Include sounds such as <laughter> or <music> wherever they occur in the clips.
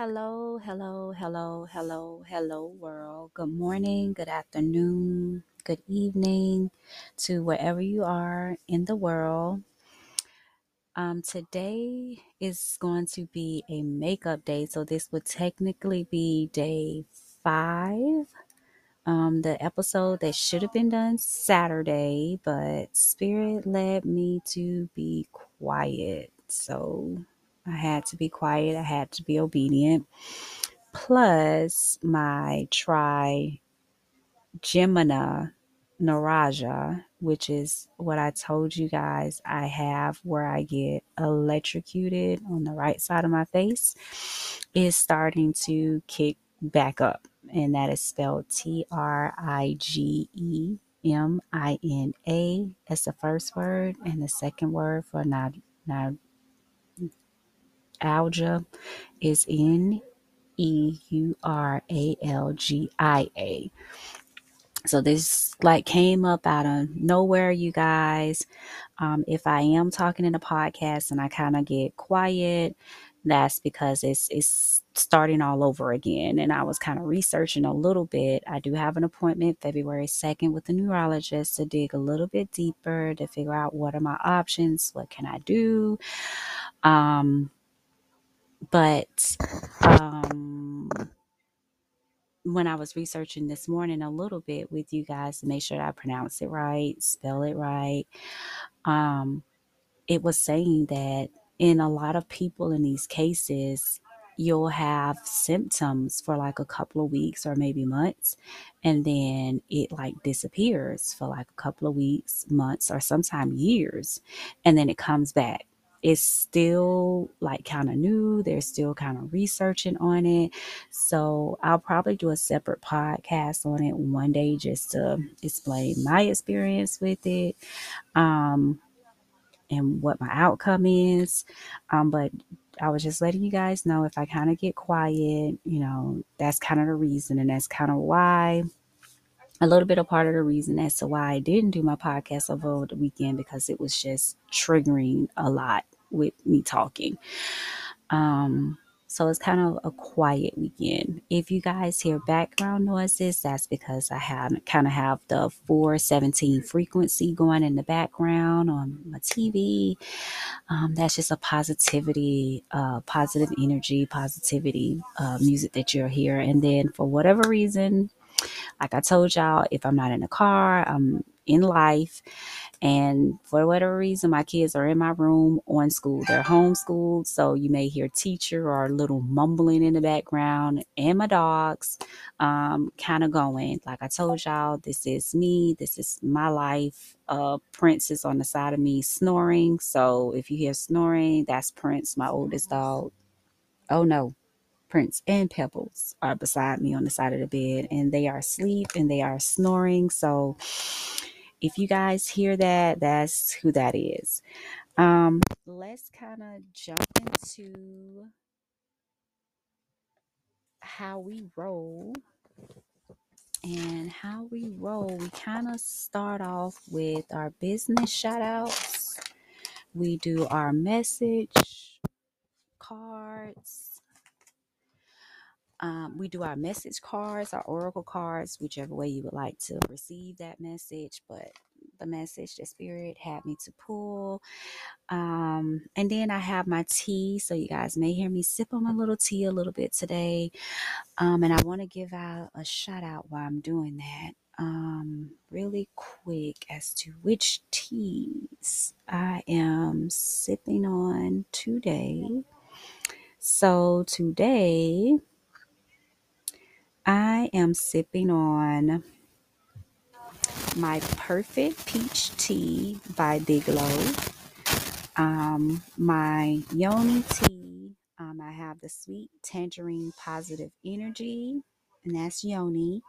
Hello, hello, hello, hello, hello, world. Good morning, good afternoon, good evening to wherever you are in the world. Um, today is going to be a makeup day, so this would technically be day five. Um, the episode that should have been done Saturday, but Spirit led me to be quiet. So I had to be quiet, I had to be obedient. Plus, my tri Gemina Naraja, which is what I told you guys I have where I get electrocuted on the right side of my face, is starting to kick back up. And that is spelled T R I G E M I N A as the first word, and the second word for now, now algia is N E U R A L G I A. So this like came up out of nowhere, you guys. Um, if I am talking in a podcast and I kind of get quiet, that's because it's it's starting all over again. And I was kind of researching a little bit. I do have an appointment February 2nd with a neurologist to dig a little bit deeper to figure out what are my options, what can I do. Um, but um when I was researching this morning a little bit with you guys to make sure I pronounce it right, spell it right, um, it was saying that in a lot of people in these cases, you'll have symptoms for like a couple of weeks or maybe months, and then it like disappears for like a couple of weeks, months, or sometimes years, and then it comes back it's still like kind of new. They're still kind of researching on it. So I'll probably do a separate podcast on it one day just to explain my experience with it. Um, and what my outcome is. Um, but I was just letting you guys know if I kind of get quiet, you know, that's kind of the reason. And that's kind of why a little bit of part of the reason as to why I didn't do my podcast over the weekend because it was just triggering a lot with me talking. Um, so it's kind of a quiet weekend. If you guys hear background noises, that's because I have kind of have the 417 frequency going in the background on my TV. Um, that's just a positivity, uh, positive energy, positivity uh, music that you'll hear. And then for whatever reason, like I told y'all, if I'm not in the car, I'm in life. And for whatever reason, my kids are in my room on school. They're homeschooled. So you may hear teacher or a little mumbling in the background and my dogs um, kind of going. Like I told y'all, this is me. This is my life. Uh, Prince is on the side of me snoring. So if you hear snoring, that's Prince, my oldest dog. Oh no, Prince and Pebbles are beside me on the side of the bed, and they are asleep and they are snoring. So, if you guys hear that, that's who that is. Um, let's kind of jump into how we roll. And how we roll, we kind of start off with our business shout outs. We do our message cards um, we do our message cards, our oracle cards, whichever way you would like to receive that message. But the message the spirit had me to pull. Um, and then I have my tea. So you guys may hear me sip on my little tea a little bit today. Um, and I want to give out a shout out while I'm doing that. Um, really quick as to which teas I am sipping on today. So today I am sipping on my Perfect Peach Tea by Bigelow. Um, my Yoni tea, um, I have the Sweet Tangerine Positive Energy, and that's Yoni.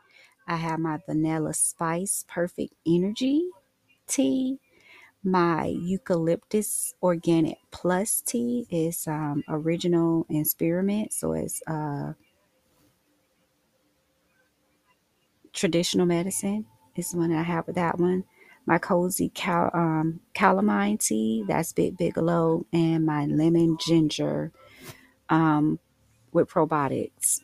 I have my Vanilla Spice Perfect Energy tea. My Eucalyptus Organic Plus tea is um, original and spearmint, so it's uh, traditional medicine is the one that I have with that one. My cozy cal um, calamine tea, that's Big Bigelow, and my lemon ginger um, with probiotics.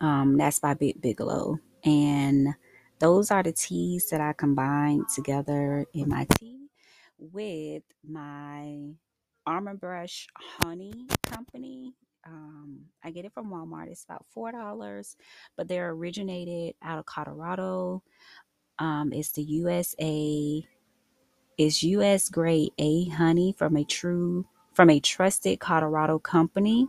Um, that's by Big Bigelow. And those are the teas that I combine together in my tea with my Armor Brush Honey Company. Um, I get it from Walmart. It's about four dollars, but they're originated out of Colorado. Um, it's the USA. It's U.S. grade A honey from a true from a trusted Colorado company.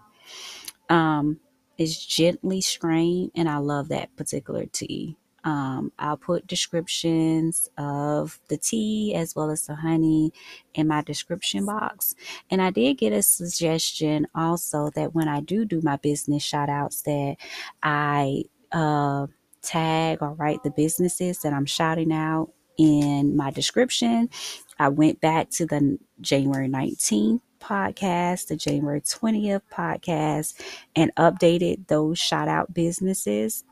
Um, it's gently strained, and I love that particular tea. Um, I'll put descriptions of the tea as well as the honey in my description box. And I did get a suggestion also that when I do do my business shout outs that I uh, tag or write the businesses that I'm shouting out in my description. I went back to the January 19th podcast, the January 20th podcast, and updated those shout out businesses.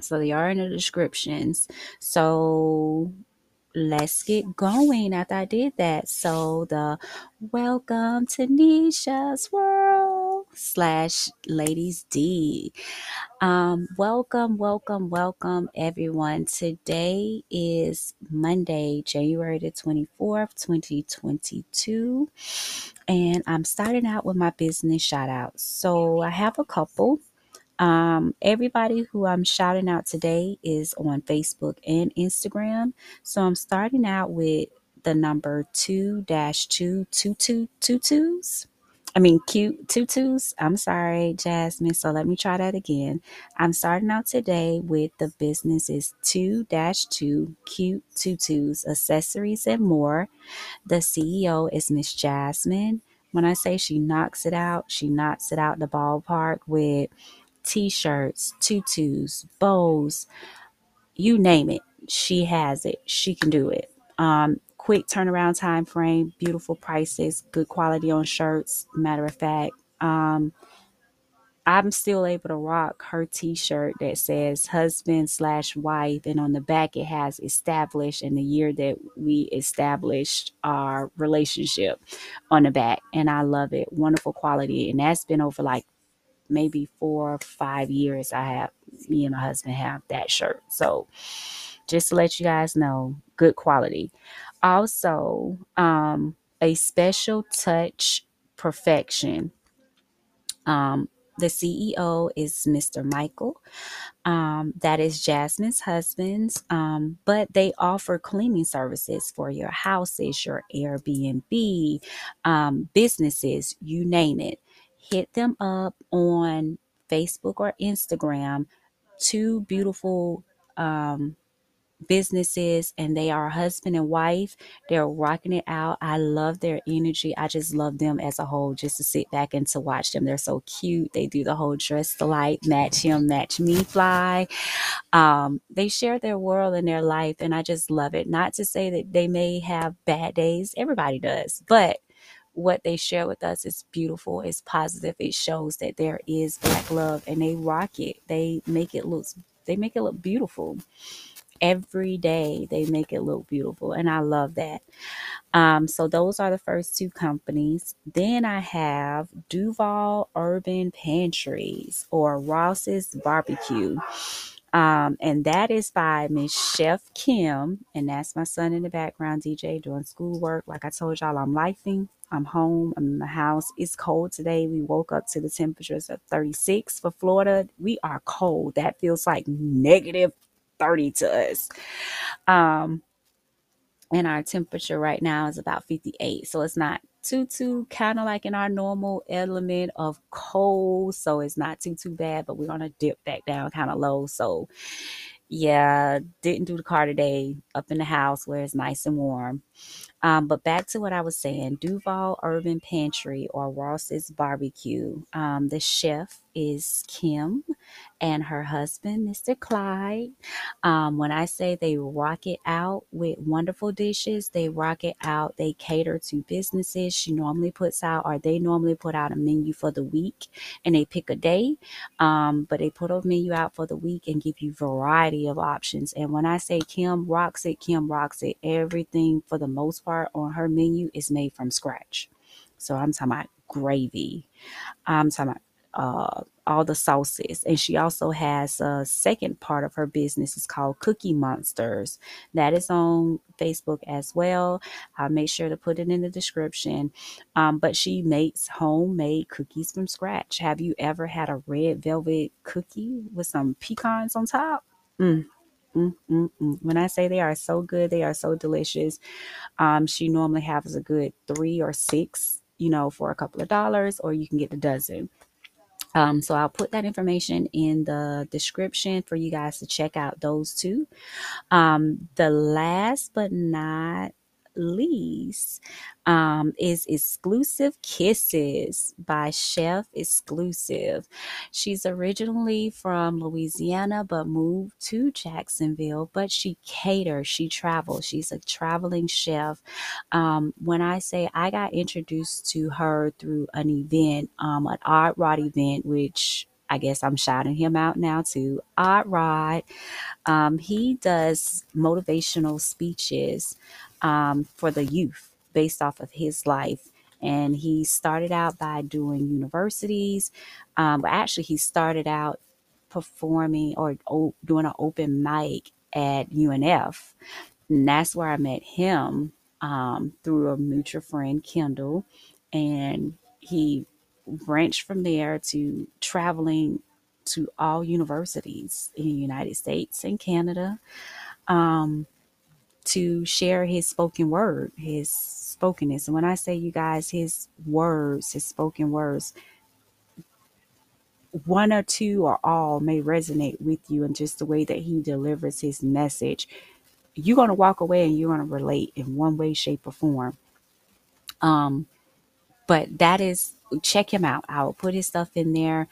So they are in the descriptions. So let's get going after I did that. So the welcome to Nisha's world slash ladies D. Um, welcome, welcome, welcome everyone. Today is Monday, January the 24th, 2022. And I'm starting out with my business shout out. So I have a couple. Um, everybody who I'm shouting out today is on Facebook and Instagram. So I'm starting out with the number 2 dash 2 2222s. I mean, cute tutus. I'm sorry, Jasmine. So let me try that again. I'm starting out today with the business is 2 2 cute tutus, accessories, and more. The CEO is Miss Jasmine. When I say she knocks it out, she knocks it out the ballpark with t shirts, tutus, bows, you name it. She has it. She can do it. Um, quick turnaround time frame, beautiful prices, good quality on shirts. Matter of fact, um, I'm still able to rock her t-shirt that says husband slash wife and on the back it has established and the year that we established our relationship on the back and I love it wonderful quality and that's been over like maybe four or five years I have me and my husband have that shirt so just to let you guys know good quality also um, a special touch perfection. Um, the CEO is Mr. Michael. Um, that is Jasmine's husband's. Um, but they offer cleaning services for your houses, your Airbnb, um, businesses, you name it. Hit them up on Facebook or Instagram. Two beautiful um, businesses and they are husband and wife. They're rocking it out. I love their energy. I just love them as a whole, just to sit back and to watch them. They're so cute. They do the whole dress the light, match him, match me fly. Um, they share their world and their life, and I just love it. Not to say that they may have bad days, everybody does, but what they share with us is beautiful, it's positive, it shows that there is black love and they rock it. They make it look they make it look beautiful. Every day they make it look beautiful and i love that. Um, so those are the first two companies. Then i have duval urban pantries or ross's barbecue um, and that is by miss chef kim and that's my son in the background dj doing schoolwork like i told y'all i'm lifing I'm home. I'm in the house. It's cold today. We woke up to the temperatures of 36 for Florida. We are cold. That feels like negative 30 to us. Um, and our temperature right now is about 58. So it's not too, too kind of like in our normal element of cold. So it's not too, too bad, but we're to dip back down kind of low. So yeah, didn't do the car today up in the house where it's nice and warm. Um, but back to what I was saying Duval Urban Pantry or Ross's Barbecue. Um, the chef is Kim and her husband, Mr. Clyde. Um, when I say they rock it out with wonderful dishes, they rock it out. They cater to businesses. She normally puts out, or they normally put out a menu for the week and they pick a day. Um, but they put a menu out for the week and give you variety of options. And when I say Kim rocks it, Kim rocks it. Everything for the most part on her menu is made from scratch. So I'm talking about gravy. I'm talking about uh, all the sauces. And she also has a second part of her business is called Cookie Monsters. That is on Facebook as well. I'll make sure to put it in the description. Um, but she makes homemade cookies from scratch. Have you ever had a red velvet cookie with some pecans on top? Mm. Mm, mm, mm. When I say they are so good, they are so delicious. Um, she normally has a good three or six, you know, for a couple of dollars, or you can get a dozen. Um, so I'll put that information in the description for you guys to check out those two. Um, the last but not least um, is Exclusive Kisses by Chef Exclusive. She's originally from Louisiana but moved to Jacksonville, but she caters, she travels. She's a traveling chef. Um, when I say I got introduced to her through an event, um, an Odd Rod event, which I guess I'm shouting him out now too. Odd Rod. Um, he does motivational speeches um, for the youth based off of his life. And he started out by doing universities. Um, but actually, he started out performing or doing an open mic at UNF. And that's where I met him um, through a mutual friend, Kendall. And he branched from there to traveling to all universities in the United States and Canada um, to share his spoken word, his spokenness. And when I say you guys, his words, his spoken words, one or two or all may resonate with you and just the way that he delivers his message. You're going to walk away and you're going to relate in one way, shape, or form. Um, but that is check him out. I will put his stuff in there.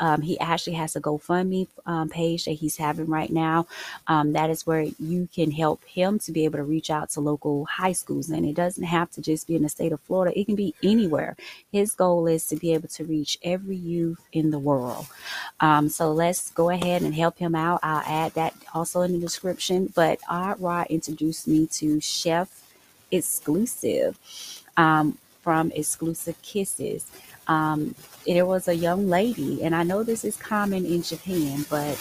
Um, he actually has a GoFundMe um, page that he's having right now. Um, that is where you can help him to be able to reach out to local high schools. And it doesn't have to just be in the state of Florida, it can be anywhere. His goal is to be able to reach every youth in the world. Um, so let's go ahead and help him out. I'll add that also in the description. But Odd Rod introduced me to Chef Exclusive um, from Exclusive Kisses. There was a young lady, and I know this is common in Japan, but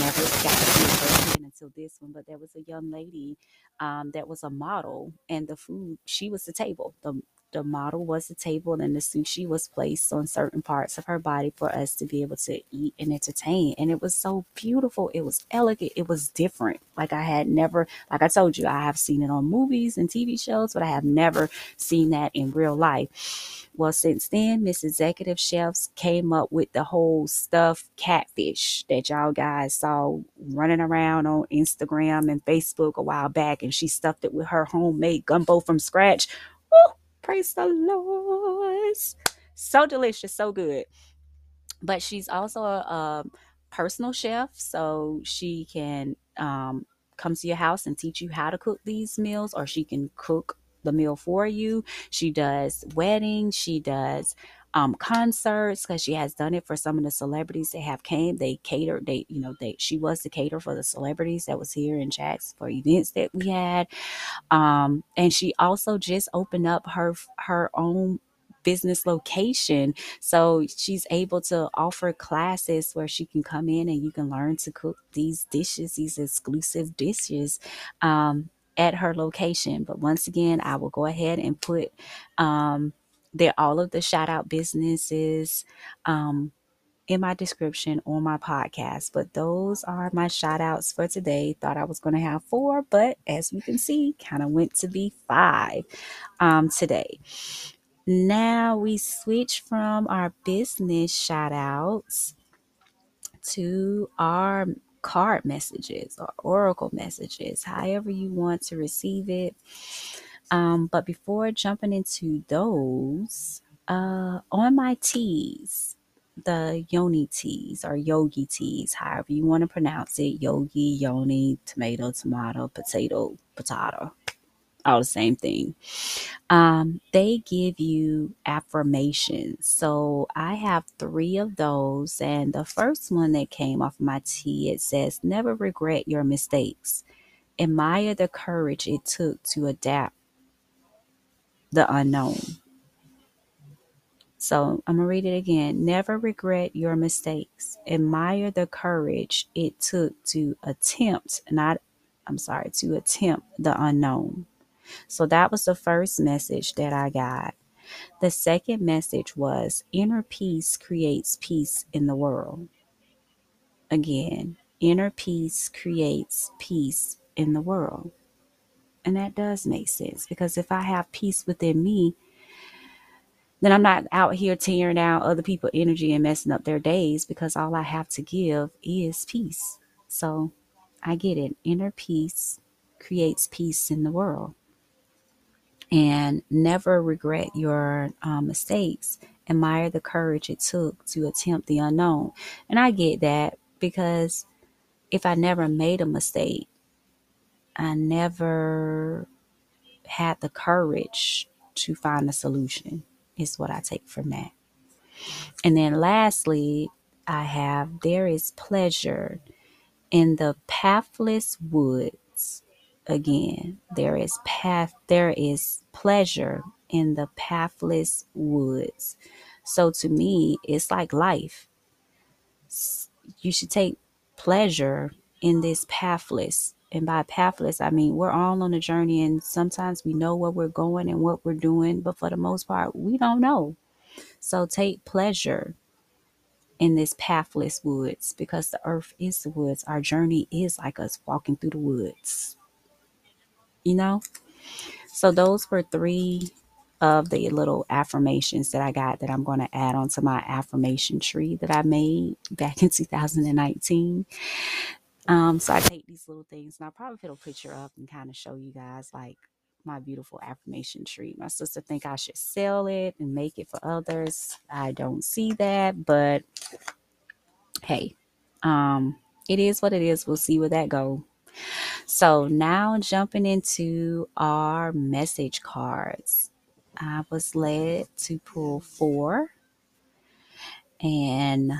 never got to see it firsthand until this one. But there was a young lady um, that was a model, and the food she was the table. The the model was the table, and the sushi was placed on certain parts of her body for us to be able to eat and entertain. And it was so beautiful. It was elegant. It was different. Like I had never, like I told you, I have seen it on movies and TV shows, but I have never seen that in real life. Well, since then, Miss Executive Chefs came up with the whole stuffed catfish that y'all guys saw running around on Instagram and Facebook a while back, and she stuffed it with her homemade gumbo from scratch. Praise the Lord. So delicious, so good. But she's also a, a personal chef, so she can um, come to your house and teach you how to cook these meals, or she can cook the meal for you. She does weddings, she does um, concerts because she has done it for some of the celebrities that have came. They cater, they you know they she was the cater for the celebrities that was here in Jax for events that we had, um, and she also just opened up her her own business location. So she's able to offer classes where she can come in and you can learn to cook these dishes, these exclusive dishes. Um, at her location. But once again, I will go ahead and put um, there all of the shout out businesses um, in my description on my podcast. But those are my shout outs for today. Thought I was going to have four, but as you can see, kind of went to be five um, today. Now we switch from our business shout outs to our card messages or oracle messages, however you want to receive it. Um, but before jumping into those, uh, on my teas, the yoni teas or yogi teas, however you want to pronounce it, yogi, yoni, tomato, tomato, potato, potato, all the same thing. Um, they give you affirmations. So I have three of those, and the first one that came off my tea it says, "Never regret your mistakes. Admire the courage it took to adapt the unknown." So I'm going to read it again. Never regret your mistakes. Admire the courage it took to attempt, not, I'm sorry, to attempt the unknown. So that was the first message that I got. The second message was inner peace creates peace in the world. Again, inner peace creates peace in the world. And that does make sense because if I have peace within me, then I'm not out here tearing out other people's energy and messing up their days because all I have to give is peace. So I get it. Inner peace creates peace in the world. And never regret your um, mistakes. Admire the courage it took to attempt the unknown. And I get that because if I never made a mistake, I never had the courage to find a solution is what I take from that. And then lastly, I have there is pleasure in the pathless woods. Again, there is path there is pleasure in the pathless woods. So to me, it's like life. You should take pleasure in this pathless. And by pathless, I mean we're all on a journey, and sometimes we know where we're going and what we're doing, but for the most part, we don't know. So take pleasure in this pathless woods because the earth is the woods. Our journey is like us walking through the woods. You know? So those were three of the little affirmations that I got that I'm going to add onto my affirmation tree that I made back in <laughs> 2019. Um, so I take these little things and I'll probably put a picture up and kind of show you guys like my beautiful affirmation tree. My sister think I should sell it and make it for others. I don't see that, but hey, um, it is what it is. We'll see where that go. So now jumping into our message cards. I was led to pull four and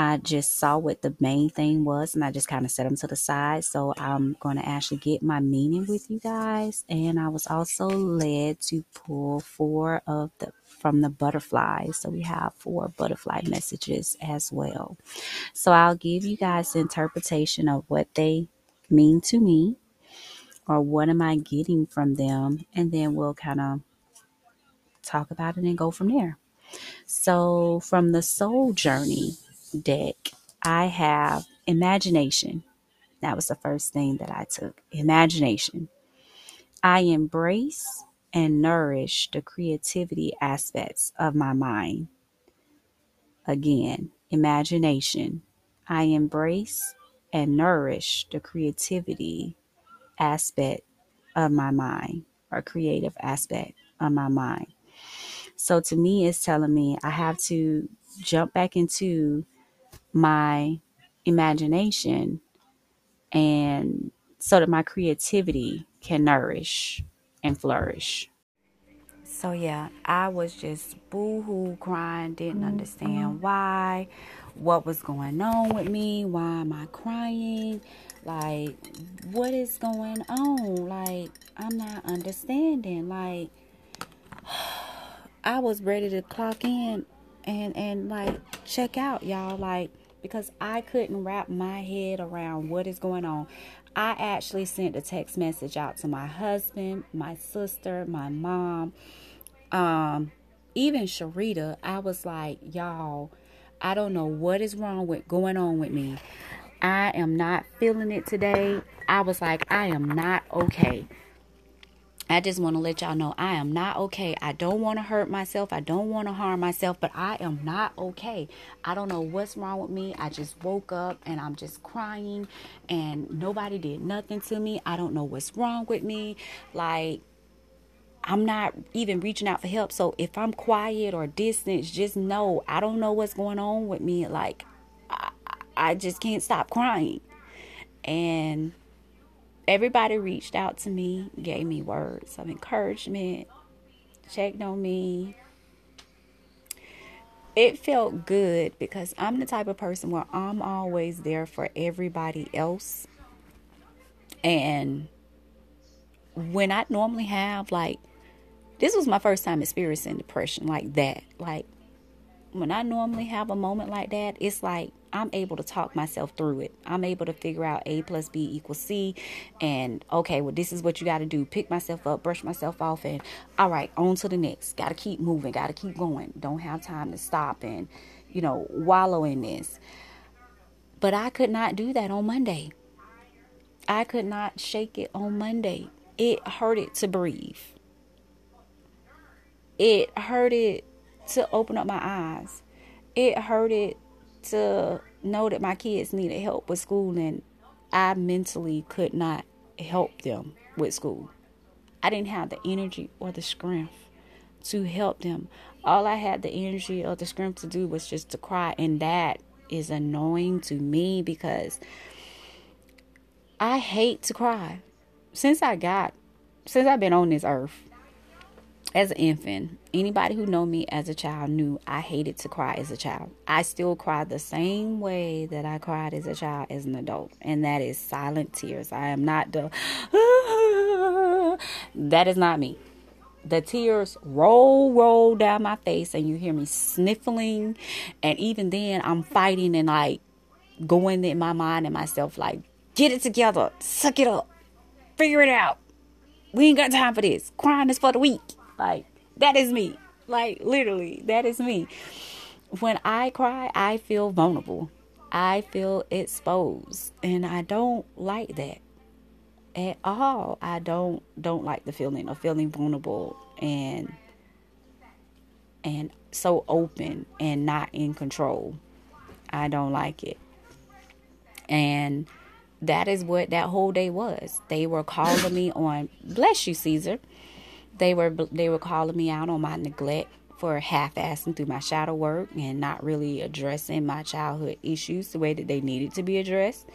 I just saw what the main thing was and I just kind of set them to the side. So I'm going to actually get my meaning with you guys. And I was also led to pull four of the from the butterflies. So we have four butterfly messages as well. So I'll give you guys the interpretation of what they mean to me or what am I getting from them. And then we'll kind of talk about it and go from there. So from the soul journey, deck, I have imagination. That was the first thing that I took. Imagination. I embrace and nourish the creativity aspects of my mind. Again, imagination. I embrace and nourish the creativity aspect of my mind or creative aspect of my mind. So to me, it's telling me I have to jump back into my imagination and so that my creativity can nourish and flourish. So yeah, I was just boo-hoo crying, didn't understand mm-hmm. why, what was going on with me, why am I crying? Like what is going on? Like I'm not understanding. Like <sighs> I was ready to clock in and and like check out, y'all. Like because I couldn't wrap my head around what is going on. I actually sent a text message out to my husband, my sister, my mom, um, even Sharita. I was like, y'all, I don't know what is wrong with going on with me. I am not feeling it today. I was like, I am not okay. I just want to let y'all know I am not okay. I don't want to hurt myself. I don't want to harm myself, but I am not okay. I don't know what's wrong with me. I just woke up and I'm just crying and nobody did nothing to me. I don't know what's wrong with me. Like, I'm not even reaching out for help. So if I'm quiet or distant, just know I don't know what's going on with me. Like, I, I just can't stop crying. And everybody reached out to me, gave me words of encouragement, checked on me. It felt good because I'm the type of person where I'm always there for everybody else. And when I normally have, like, this was my first time experiencing depression like that. Like, when I normally have a moment like that, it's like I'm able to talk myself through it. I'm able to figure out A plus B equals C. And okay, well, this is what you got to do pick myself up, brush myself off, and all right, on to the next. Got to keep moving, got to keep going. Don't have time to stop and, you know, wallow in this. But I could not do that on Monday. I could not shake it on Monday. It hurted to breathe. It hurted to open up my eyes. It hurted to know that my kids needed help with school and I mentally could not help them with school. I didn't have the energy or the strength to help them. All I had the energy or the strength to do was just to cry, and that is annoying to me because I hate to cry. Since I got, since I've been on this earth, as an infant, anybody who know me as a child knew I hated to cry as a child. I still cry the same way that I cried as a child as an adult, and that is silent tears. I am not the <laughs> that is not me. The tears roll roll down my face and you hear me sniffling and even then I'm fighting and like going in my mind and myself like get it together, suck it up, figure it out. We ain't got time for this. Crying is for the weak like, that is me. Like, literally, that is me. When I cry, I feel vulnerable. I feel exposed. And I don't like that at all. I don't don't like the feeling of feeling vulnerable and and so open and not in control. I don't like it. And that is what that whole day was. They were calling me on bless you, Caesar they were they were calling me out on my neglect for half-assing through my shadow work and not really addressing my childhood issues the way that they needed to be addressed.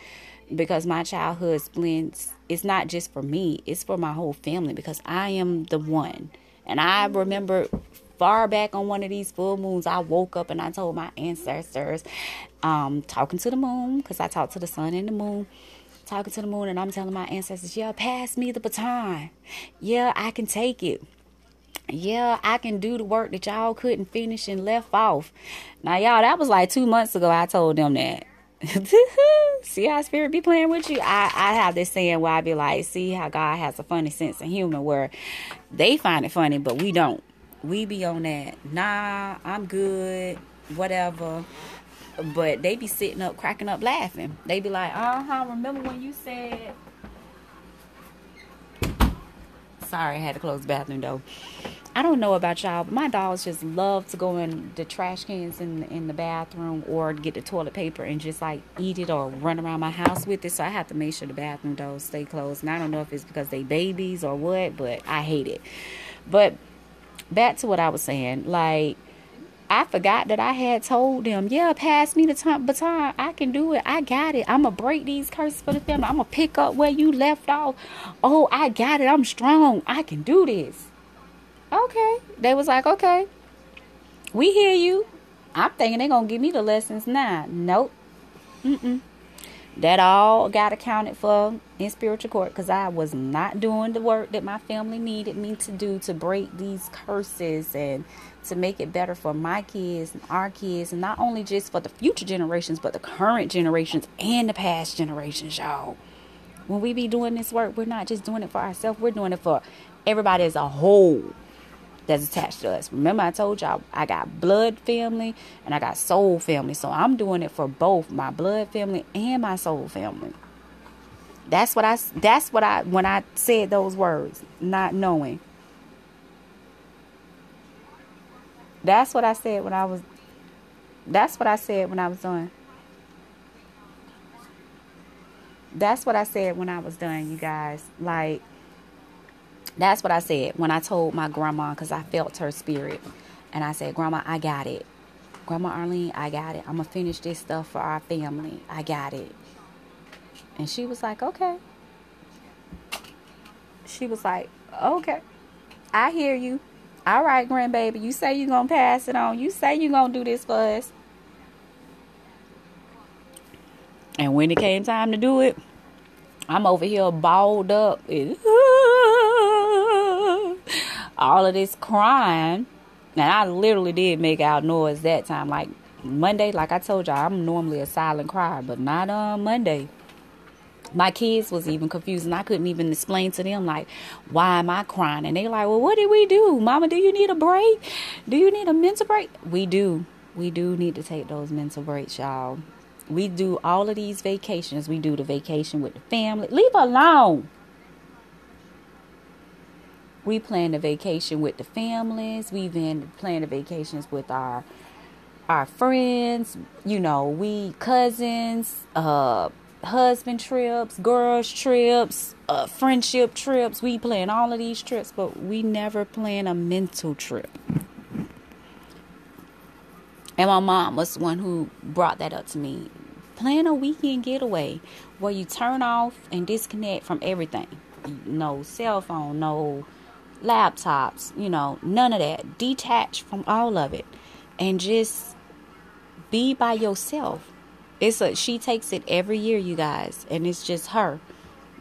Because my childhood splints it's not just for me it's for my whole family because i am the one. And i remember far back on one of these full moons i woke up and i told my ancestors um talking to the moon because i talked to the sun and the moon talking to the moon and I'm telling my ancestors, yeah, pass me the baton. Yeah, I can take it. Yeah, I can do the work that y'all couldn't finish and left off. Now, y'all, that was like two months ago. I told them that. <laughs> see how spirit be playing with you? I, I have this saying where I be like, see how God has a funny sense of humor where they find it funny, but we don't. We be on that, nah, I'm good, whatever but they be sitting up cracking up laughing. They be like, uh huh, remember when you said. Sorry, I had to close the bathroom door. I don't know about y'all, but my dogs just love to go in the trash cans in in the bathroom or get the toilet paper and just like eat it or run around my house with it. So I have to make sure the bathroom doors stay closed. And I don't know if it's because they babies or what, but I hate it. But back to what I was saying, like I forgot that I had told them, yeah, pass me the t- baton. I can do it. I got it. I'm going to break these curses for the family. I'm going to pick up where you left off. Oh, I got it. I'm strong. I can do this. Okay. They was like, okay, we hear you. I'm thinking they're going to give me the lessons now. Nope. Mm-mm. That all got accounted for in spiritual court because I was not doing the work that my family needed me to do to break these curses and to make it better for my kids and our kids, and not only just for the future generations, but the current generations and the past generations, y'all. When we be doing this work, we're not just doing it for ourselves, we're doing it for everybody as a whole that's attached to us. Remember, I told y'all I got blood family and I got soul family. So I'm doing it for both my blood family and my soul family. That's what I that's what I when I said those words, not knowing. That's what I said when I was that's what I said when I was done. That's what I said when I was done, you guys. Like that's what I said when I told my grandma because I felt her spirit. And I said, Grandma, I got it. Grandma Arlene, I got it. I'm going to finish this stuff for our family. I got it. And she was like, Okay. She was like, Okay. I hear you. All right, grandbaby. You say you're going to pass it on. You say you're going to do this for us. And when it came time to do it, I'm over here balled up. <laughs> all of this crying And I literally did make out noise that time. Like Monday, like I told y'all, I'm normally a silent crier, but not on Monday. My kids was even confused, and I couldn't even explain to them like, why am I crying? And they like, well, what did we do, Mama? Do you need a break? Do you need a mental break? We do. We do need to take those mental breaks, y'all. We do all of these vacations. We do the vacation with the family. Leave alone. We plan the vacation with the families. Been planning the vacations with our our friends. You know, we cousins, uh, husband trips, girls trips, uh, friendship trips. We plan all of these trips, but we never plan a mental trip. And my mom was the one who brought that up to me. Plan a weekend getaway where you turn off and disconnect from everything. No cell phone, no laptops, you know, none of that. Detach from all of it and just be by yourself. It's a she takes it every year, you guys, and it's just her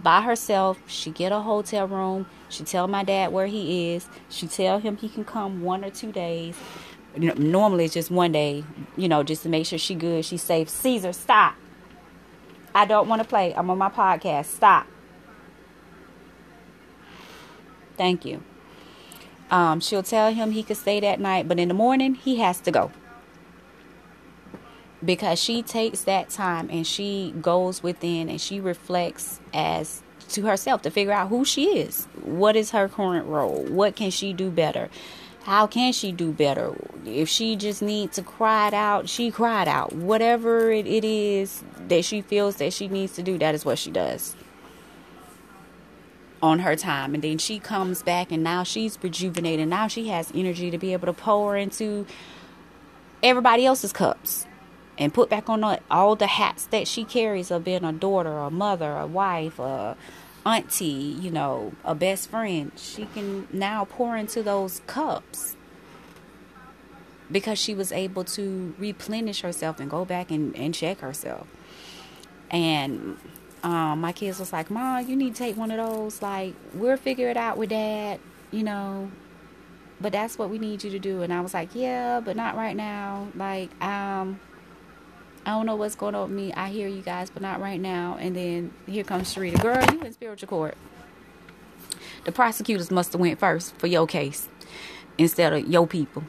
by herself. She get a hotel room. She tell my dad where he is. She tell him he can come one or two days normally it's just one day, you know, just to make sure she good, she safe. Caesar, stop. I don't want to play. I'm on my podcast. Stop. Thank you. Um, she'll tell him he could stay that night, but in the morning he has to go. Because she takes that time and she goes within and she reflects as to herself to figure out who she is. What is her current role? What can she do better? how can she do better if she just needs to cry it out she cried out whatever it, it is that she feels that she needs to do that is what she does on her time and then she comes back and now she's rejuvenated now she has energy to be able to pour into everybody else's cups and put back on all the hats that she carries of being a daughter a mother a wife a auntie, you know, a best friend, she can now pour into those cups because she was able to replenish herself and go back and, and check herself. And um, my kids was like, Mom, you need to take one of those. Like, we'll figure it out with dad, you know. But that's what we need you to do. And I was like, Yeah, but not right now. Like, um, I don't know what's going on with me. I hear you guys, but not right now. And then here comes Sharita. Girl, you in spiritual court. The prosecutors must have went first for your case instead of your people.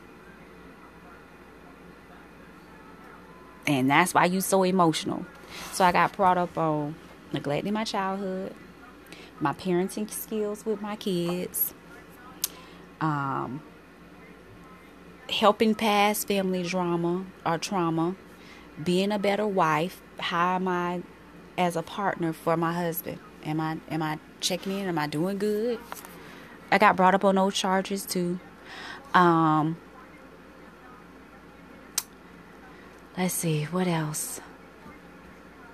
And that's why you so emotional. So I got brought up on neglecting my childhood, my parenting skills with my kids, um, helping past family drama or trauma, being a better wife. How am I as a partner for my husband? Am I am I checking in? Am I doing good? I got brought up on those charges too. Um, let's see what else.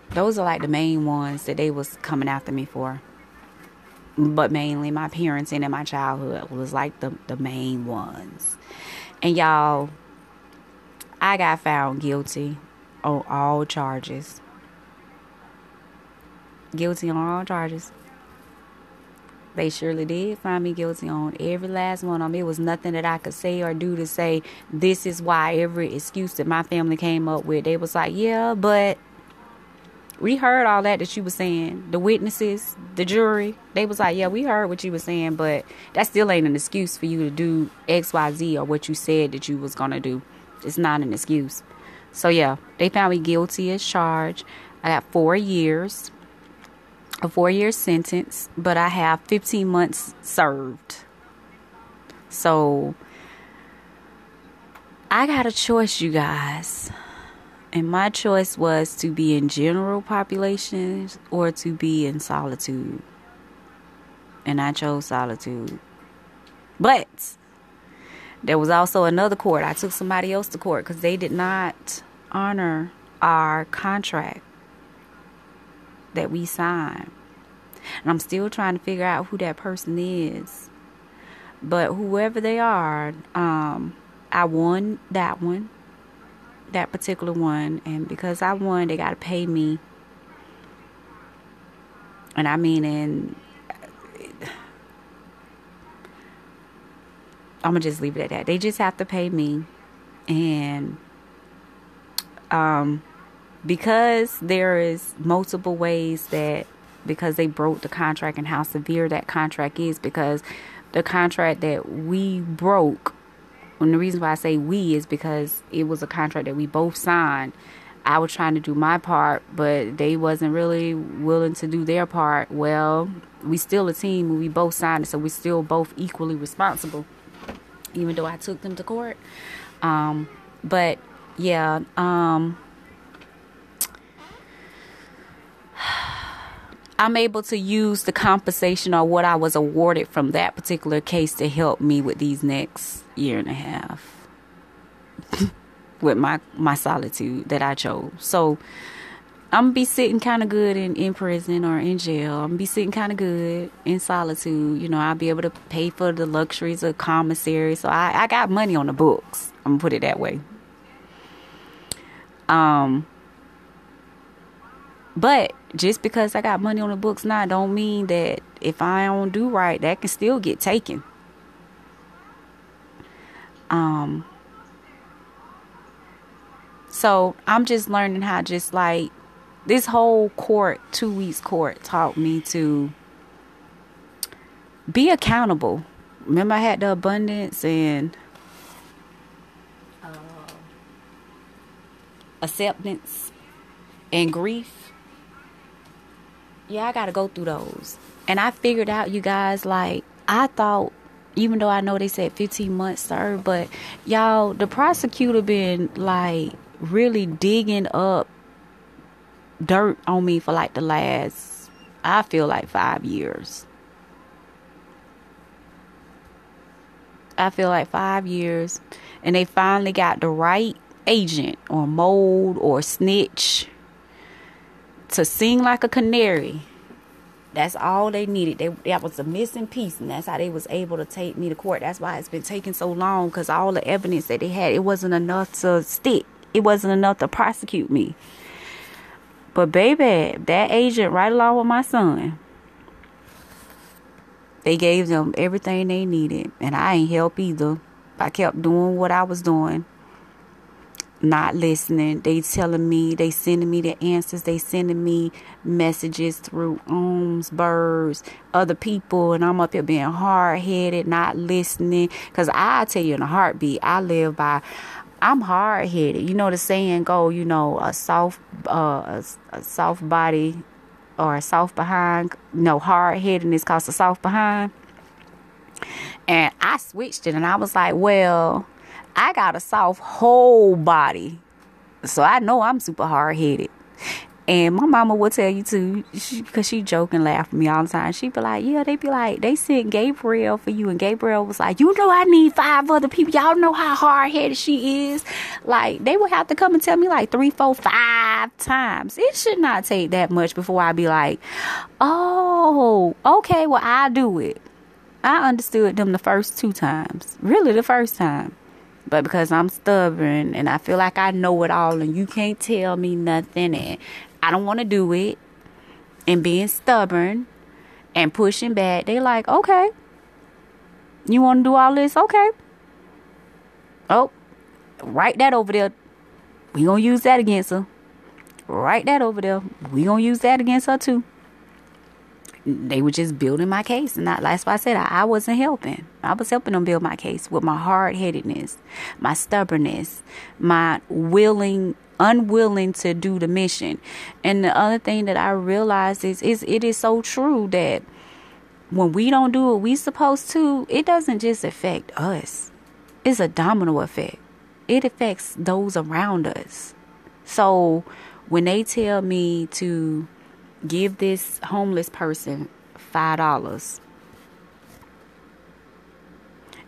Those are like the main ones that they was coming after me for. But mainly my parenting and my childhood was like the the main ones. And y'all, I got found guilty on all charges. Guilty on all charges. They surely did find me guilty on every last one of them. It was nothing that I could say or do to say this is why every excuse that my family came up with. They was like, yeah, but we heard all that that you was saying. The witnesses, the jury, they was like, yeah, we heard what you was saying, but that still ain't an excuse for you to do X, Y, Z or what you said that you was gonna do. It's not an excuse. So yeah, they found me guilty as charged. I got four years, a four year sentence, but I have 15 months served. So I got a choice, you guys. And my choice was to be in general populations or to be in solitude. And I chose solitude. But there was also another court. I took somebody else to court because they did not honor our contract that we signed. And I'm still trying to figure out who that person is. But whoever they are, um, I won that one, that particular one. And because I won, they got to pay me. And I mean, in I'm gonna just leave it at that. They just have to pay me, and um, because there is multiple ways that because they broke the contract and how severe that contract is because the contract that we broke and the reason why I say we is because it was a contract that we both signed. I was trying to do my part, but they wasn't really willing to do their part. Well, we still a team. When we both signed it, so we're still both equally responsible. Even though I took them to court, um, but yeah, um, <sighs> I'm able to use the compensation or what I was awarded from that particular case to help me with these next year and a half <laughs> with my my solitude that I chose. So I'm gonna be sitting kind of good in, in prison or in jail. I'm gonna be sitting kind of good in solitude. You know, I'll be able to pay for the luxuries of commissary. So I, I got money on the books. I'm gonna put it that way. Um, but just because I got money on the books now don't mean that if I don't do right, that can still get taken. Um so I'm just learning how just like this whole court, two weeks court taught me to be accountable. Remember I had the abundance and uh, acceptance and grief yeah, I got to go through those. And I figured out, you guys, like, I thought, even though I know they said 15 months sir, but y'all, the prosecutor been like really digging up dirt on me for like the last, I feel like five years. I feel like five years. And they finally got the right agent or mold or snitch to sing like a canary. That's all they needed. They, that was a missing piece, and that's how they was able to take me to court. That's why it's been taking so long, because all the evidence that they had, it wasn't enough to stick. It wasn't enough to prosecute me. But baby, that agent right along with my son, they gave them everything they needed, and I ain't help either. I kept doing what I was doing not listening. They telling me, they sending me the answers. They sending me messages through ums, birds, other people, and I'm up here being hard headed, not listening. Cause I tell you in a heartbeat, I live by. I'm hard headed. You know the saying go. You know a soft, uh, a, a soft body, or a soft behind. No hard headedness cause a soft behind. And I switched it, and I was like, well I got a soft whole body. So I know I'm super hard headed. And my mama will tell you too, because she, she joke and laugh at me all the time. She'd be like, Yeah, they be like, they sent Gabriel for you. And Gabriel was like, You know, I need five other people. Y'all know how hard headed she is. Like, they would have to come and tell me like three, four, five times. It should not take that much before I be like, Oh, okay, well, I'll do it. I understood them the first two times. Really, the first time. But because I'm stubborn and I feel like I know it all and you can't tell me nothing and I don't want to do it and being stubborn and pushing back, they like, okay, you want to do all this? Okay. Oh, write that over there. We gonna use that against her. Write that over there. We gonna use that against her too they were just building my case. And that's why I said I, I wasn't helping. I was helping them build my case with my hard headedness, my stubbornness, my willing unwilling to do the mission. And the other thing that I realized is is it is so true that when we don't do what we supposed to, it doesn't just affect us. It's a domino effect. It affects those around us. So when they tell me to give this homeless person five dollars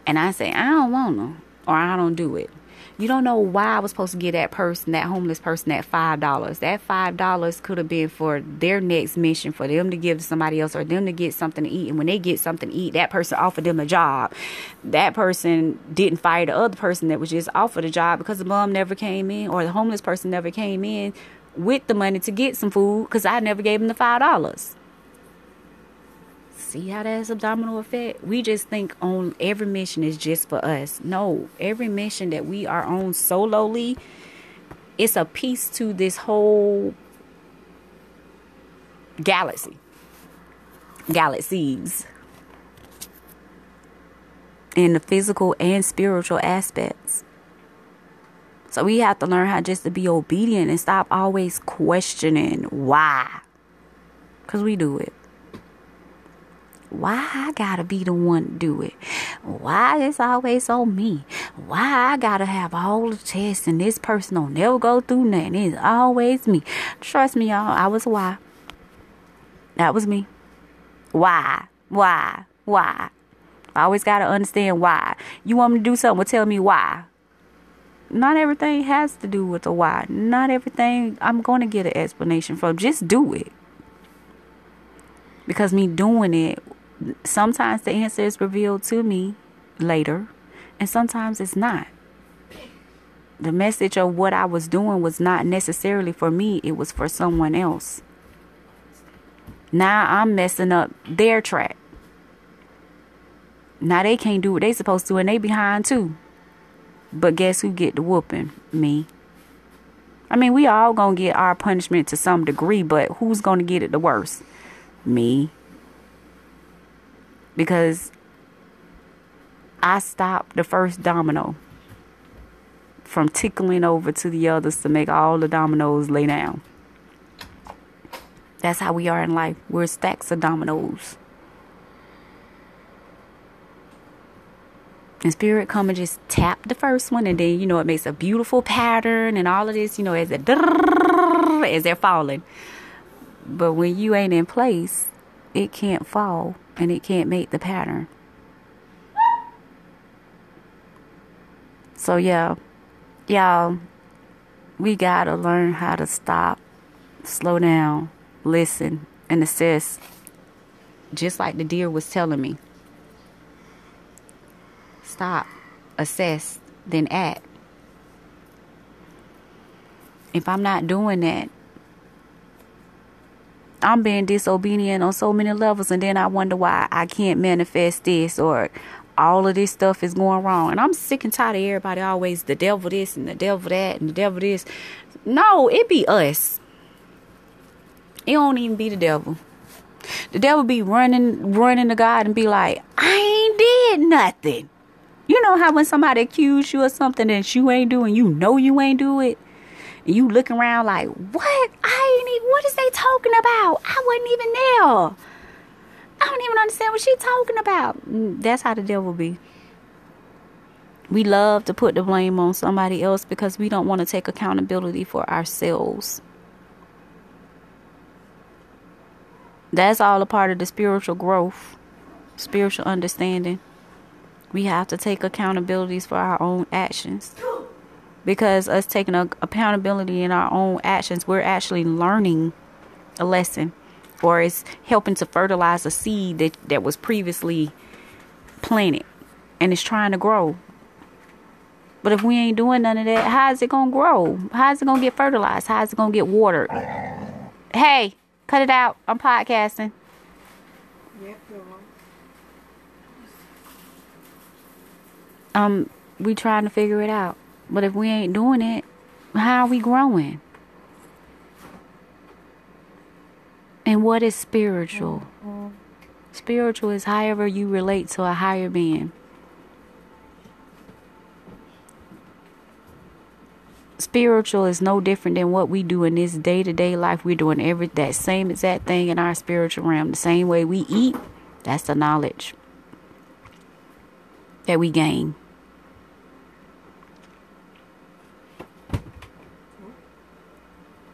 and I say I don't want them or I don't do it. You don't know why I was supposed to give that person, that homeless person, that five dollars. That five dollars could have been for their next mission, for them to give to somebody else, or them to get something to eat. And when they get something to eat, that person offered them a job. That person didn't fire the other person that was just offered a job because the bum never came in, or the homeless person never came in with the money to get some food because I never gave them the five dollars. See how that's a domino effect? We just think on every mission is just for us. No, every mission that we are on solely, it's a piece to this whole galaxy. Galaxies. In the physical and spiritual aspects. So we have to learn how just to be obedient and stop always questioning why. Because we do it. Why I gotta be the one to do it? Why it's always on me? Why I gotta have all the tests and this person don't never go through nothing? It's always me. Trust me, y'all, I was why. That was me. Why? Why? Why? I always gotta understand why. You want me to do something, well tell me why not everything has to do with the why. Not everything I'm going to get an explanation from. Just do it. Because me doing it, sometimes the answer is revealed to me later, and sometimes it's not. The message of what I was doing was not necessarily for me, it was for someone else. Now I'm messing up their track. Now they can't do what they supposed to, and they behind too. But guess who get the whooping? Me. I mean, we all gonna get our punishment to some degree, but who's gonna get it the worst? Me. Because I stopped the first domino from tickling over to the others to make all the dominoes lay down. That's how we are in life. We're stacks of dominoes. and spirit come and just tap the first one and then you know it makes a beautiful pattern and all of this you know as as they're falling but when you ain't in place it can't fall and it can't make the pattern so yeah y'all we gotta learn how to stop slow down listen and assess just like the deer was telling me stop, assess, then act. If I'm not doing that, I'm being disobedient on so many levels, and then I wonder why I can't manifest this or all of this stuff is going wrong. And I'm sick and tired of everybody always the devil this and the devil that and the devil this. No, it be us. It don't even be the devil. The devil be running, running to God and be like, I ain't did nothing. You know how when somebody accuse you of something that you ain't doing, you know you ain't do it, and you looking around like, what? I ain't even. What is they talking about? I wasn't even there. I don't even understand what she talking about. Mm, that's how the devil be. We love to put the blame on somebody else because we don't want to take accountability for ourselves. That's all a part of the spiritual growth, spiritual understanding we have to take accountabilities for our own actions. Because us taking accountability in our own actions, we're actually learning a lesson or it's helping to fertilize a seed that, that was previously planted and it's trying to grow. But if we ain't doing none of that, how is it gonna grow? How is it gonna get fertilized? How is it gonna get watered? Hey, cut it out. I'm podcasting. Yep, um we trying to figure it out. But if we ain't doing it, how are we growing? And what is spiritual? Spiritual is however you relate to a higher being. Spiritual is no different than what we do in this day to day life. We're doing every that same exact thing in our spiritual realm. The same way we eat, that's the knowledge that we gain.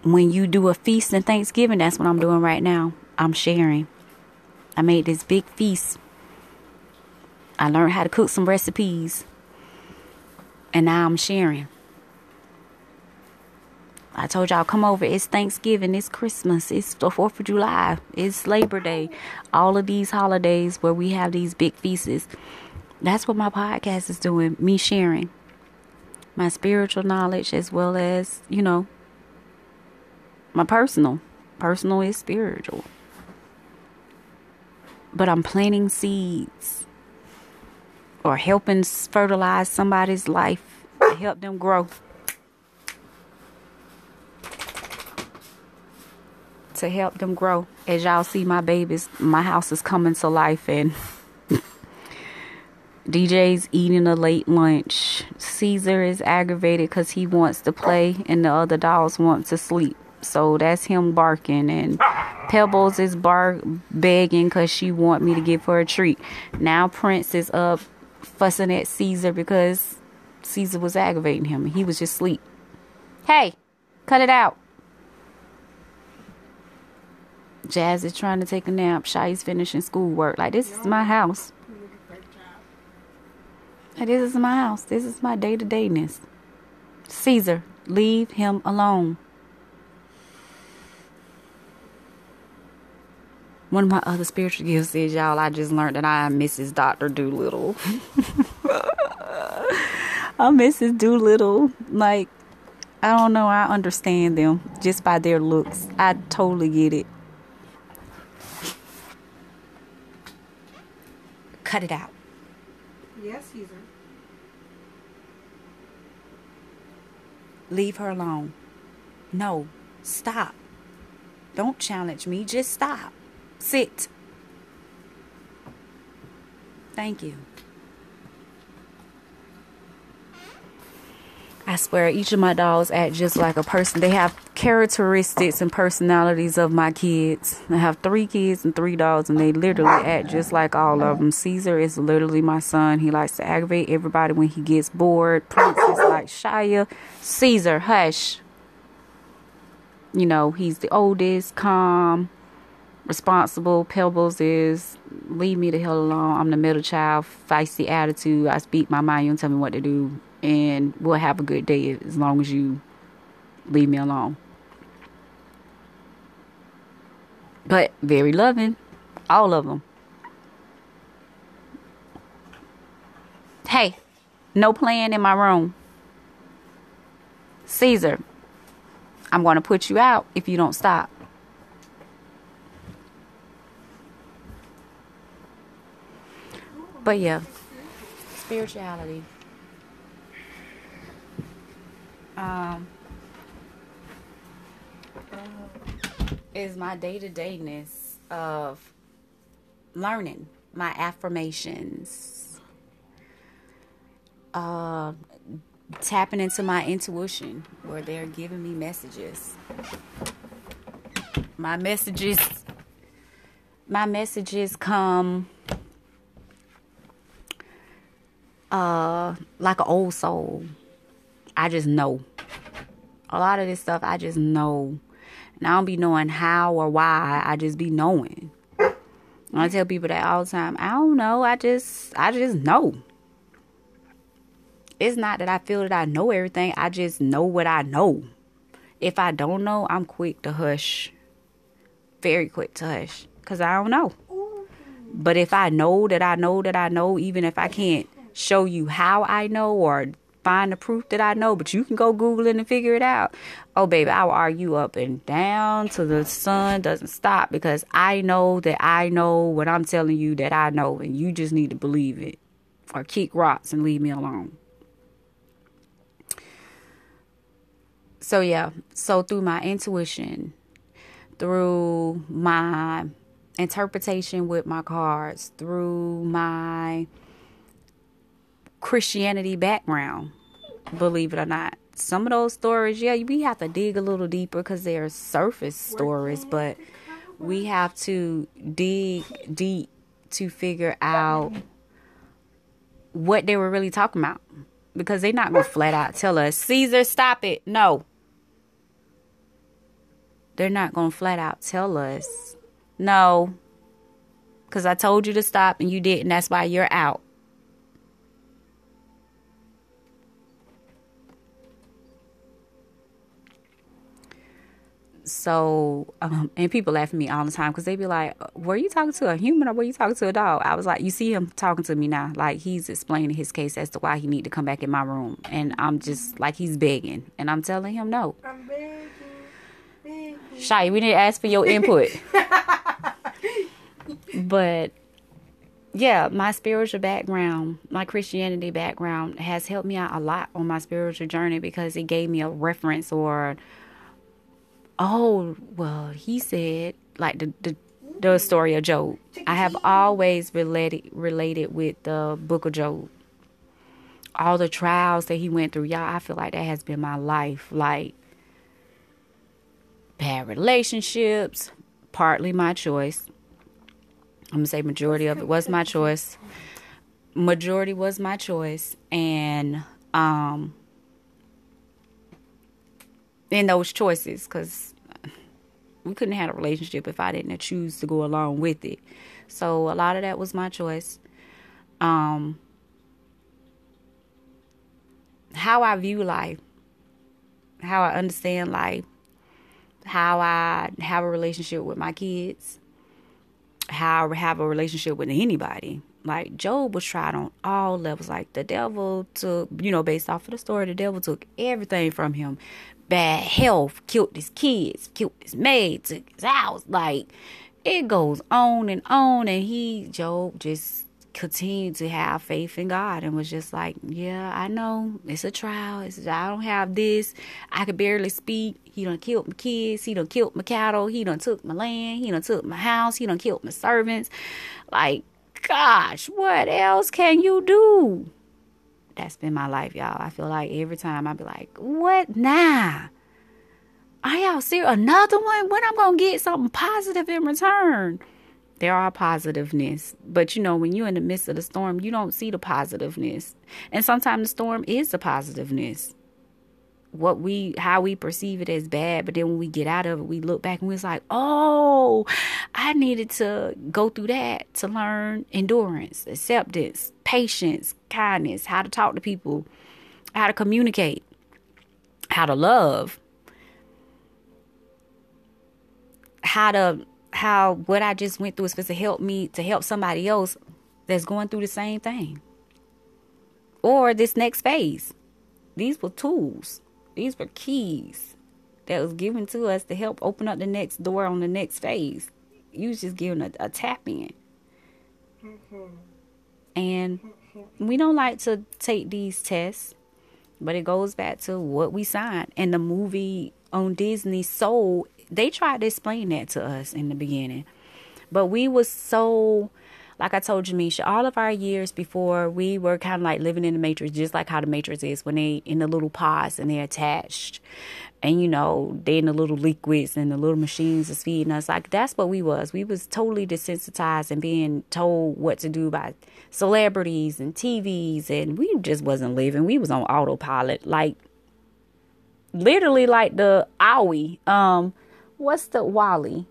When you do a feast and Thanksgiving, that's what I'm doing right now. I'm sharing. I made this big feast. I learned how to cook some recipes. And now I'm sharing. I told y'all, come over. It's Thanksgiving. It's Christmas. It's the 4th of July. It's Labor Day. All of these holidays where we have these big feasts. That's what my podcast is doing. Me sharing my spiritual knowledge as well as, you know, my personal. Personal is spiritual. but I'm planting seeds or helping fertilize somebody's life to help them grow. To help them grow. As y'all see, my babies, my house is coming to life, and <laughs> DJ's eating a late lunch. Caesar is aggravated because he wants to play, and the other dolls want to sleep. So that's him barking, and Pebbles is bark begging because she want me to give her a treat. Now Prince is up fussing at Caesar because Caesar was aggravating him, he was just asleep. Hey, cut it out. Jazz is trying to take a nap. Shy's finishing schoolwork. Like, this is my house. This is my house. This is my day to dayness. Caesar, leave him alone. One of my other spiritual gifts is, y'all, I just learned that I am Mrs. Dr. Dolittle. <laughs> I'm Mrs. Dolittle. Like, I don't know. I understand them just by their looks. I totally get it. Cut it out. Yes, Caesar. Leave her alone. No, stop. Don't challenge me. Just stop. Sit. Thank you. I swear, each of my dolls act just like a person. They have characteristics and personalities of my kids. I have three kids and three dolls, and they literally act just like all of them. Caesar is literally my son. He likes to aggravate everybody when he gets bored. Prince is like Shia. Caesar, hush. You know, he's the oldest, calm, responsible. Pebbles is leave me the hell alone. I'm the middle child, feisty attitude. I speak my mind. You don't tell me what to do and we'll have a good day as long as you leave me alone. But very loving, all of them. Hey, no playing in my room. Caesar, I'm going to put you out if you don't stop. But yeah, spirituality. Um, is my day to dayness of learning my affirmations, uh, tapping into my intuition where they're giving me messages. My messages, my messages come uh, like an old soul. I just know a lot of this stuff I just know. And I don't be knowing how or why. I just be knowing. I tell people that all the time. I don't know. I just I just know. It's not that I feel that I know everything. I just know what I know. If I don't know, I'm quick to hush. Very quick to hush. Cause I don't know. But if I know that I know that I know, even if I can't show you how I know or find the proof that I know, but you can go Google it and figure it out. Oh, baby, I will argue up and down till the sun doesn't stop because I know that I know what I'm telling you that I know, and you just need to believe it or kick rocks and leave me alone. So, yeah, so through my intuition, through my interpretation with my cards, through my Christianity background, believe it or not. Some of those stories, yeah, we have to dig a little deeper because they're surface stories, but we have to dig deep to figure out what they were really talking about because they're not going to flat out tell us, Caesar, stop it. No. They're not going to flat out tell us, no, because I told you to stop and you didn't. That's why you're out. So um, and people laugh at me all the time because they be like were you talking to a human or were you talking to a dog? I was like you see him talking to me now. Like he's explaining his case as to why he need to come back in my room. And i'm just like he's begging. And i'm telling him no. I'm begging, begging. shy we didn't ask for your input. <laughs> But yeah, my spiritual background, my Christianity background has helped me out a lot on my spiritual journey because it gave me a reference or oh, well, he said like the the, the story of Job. I have always related related with the book of Job. All the trials that he went through, y'all, I feel like that has been my life. Like bad relationships, partly my choice I'm gonna say majority of it was my choice. Majority was my choice, and um, in those choices, because we couldn't have a relationship if I didn't choose to go along with it. So a lot of that was my choice. Um, how I view life, how I understand life, how I have a relationship with my kids, how I have a relationship with anybody. Like Job was tried on all levels. Like the devil took, you know, based off of the story, the devil took everything from him. Bad health, killed his kids, killed his maid, took his house. Like it goes on and on. And he, Job, just continued to have faith in God and was just like, yeah, I know it's a trial. It's, I don't have this. I could barely speak. He done killed my kids. He done killed my cattle. He done took my land. He done took my house. He done killed my servants. Like, gosh, what else can you do? That's been my life, y'all. I feel like every time I be like, what now? Are y'all serious? Another one? When I'm gonna get something positive in return? there are positiveness but you know when you're in the midst of the storm you don't see the positiveness and sometimes the storm is the positiveness what we how we perceive it as bad but then when we get out of it we look back and we're like oh i needed to go through that to learn endurance acceptance patience kindness how to talk to people how to communicate how to love how to how what I just went through is supposed to help me to help somebody else that's going through the same thing. Or this next phase. These were tools. These were keys that was given to us to help open up the next door on the next phase. You was just given a, a tap in. And we don't like to take these tests, but it goes back to what we signed. And the movie on Disney Soul they tried to explain that to us in the beginning. But we was so like I told Jamisha, all of our years before we were kind of like living in the matrix, just like how the matrix is when they in the little pods and they're attached, and you know they in the little liquids and the little machines is feeding us. Like that's what we was. We was totally desensitized and being told what to do by celebrities and TVs, and we just wasn't living. We was on autopilot, like literally like the owie. Um, what's the WALL-E?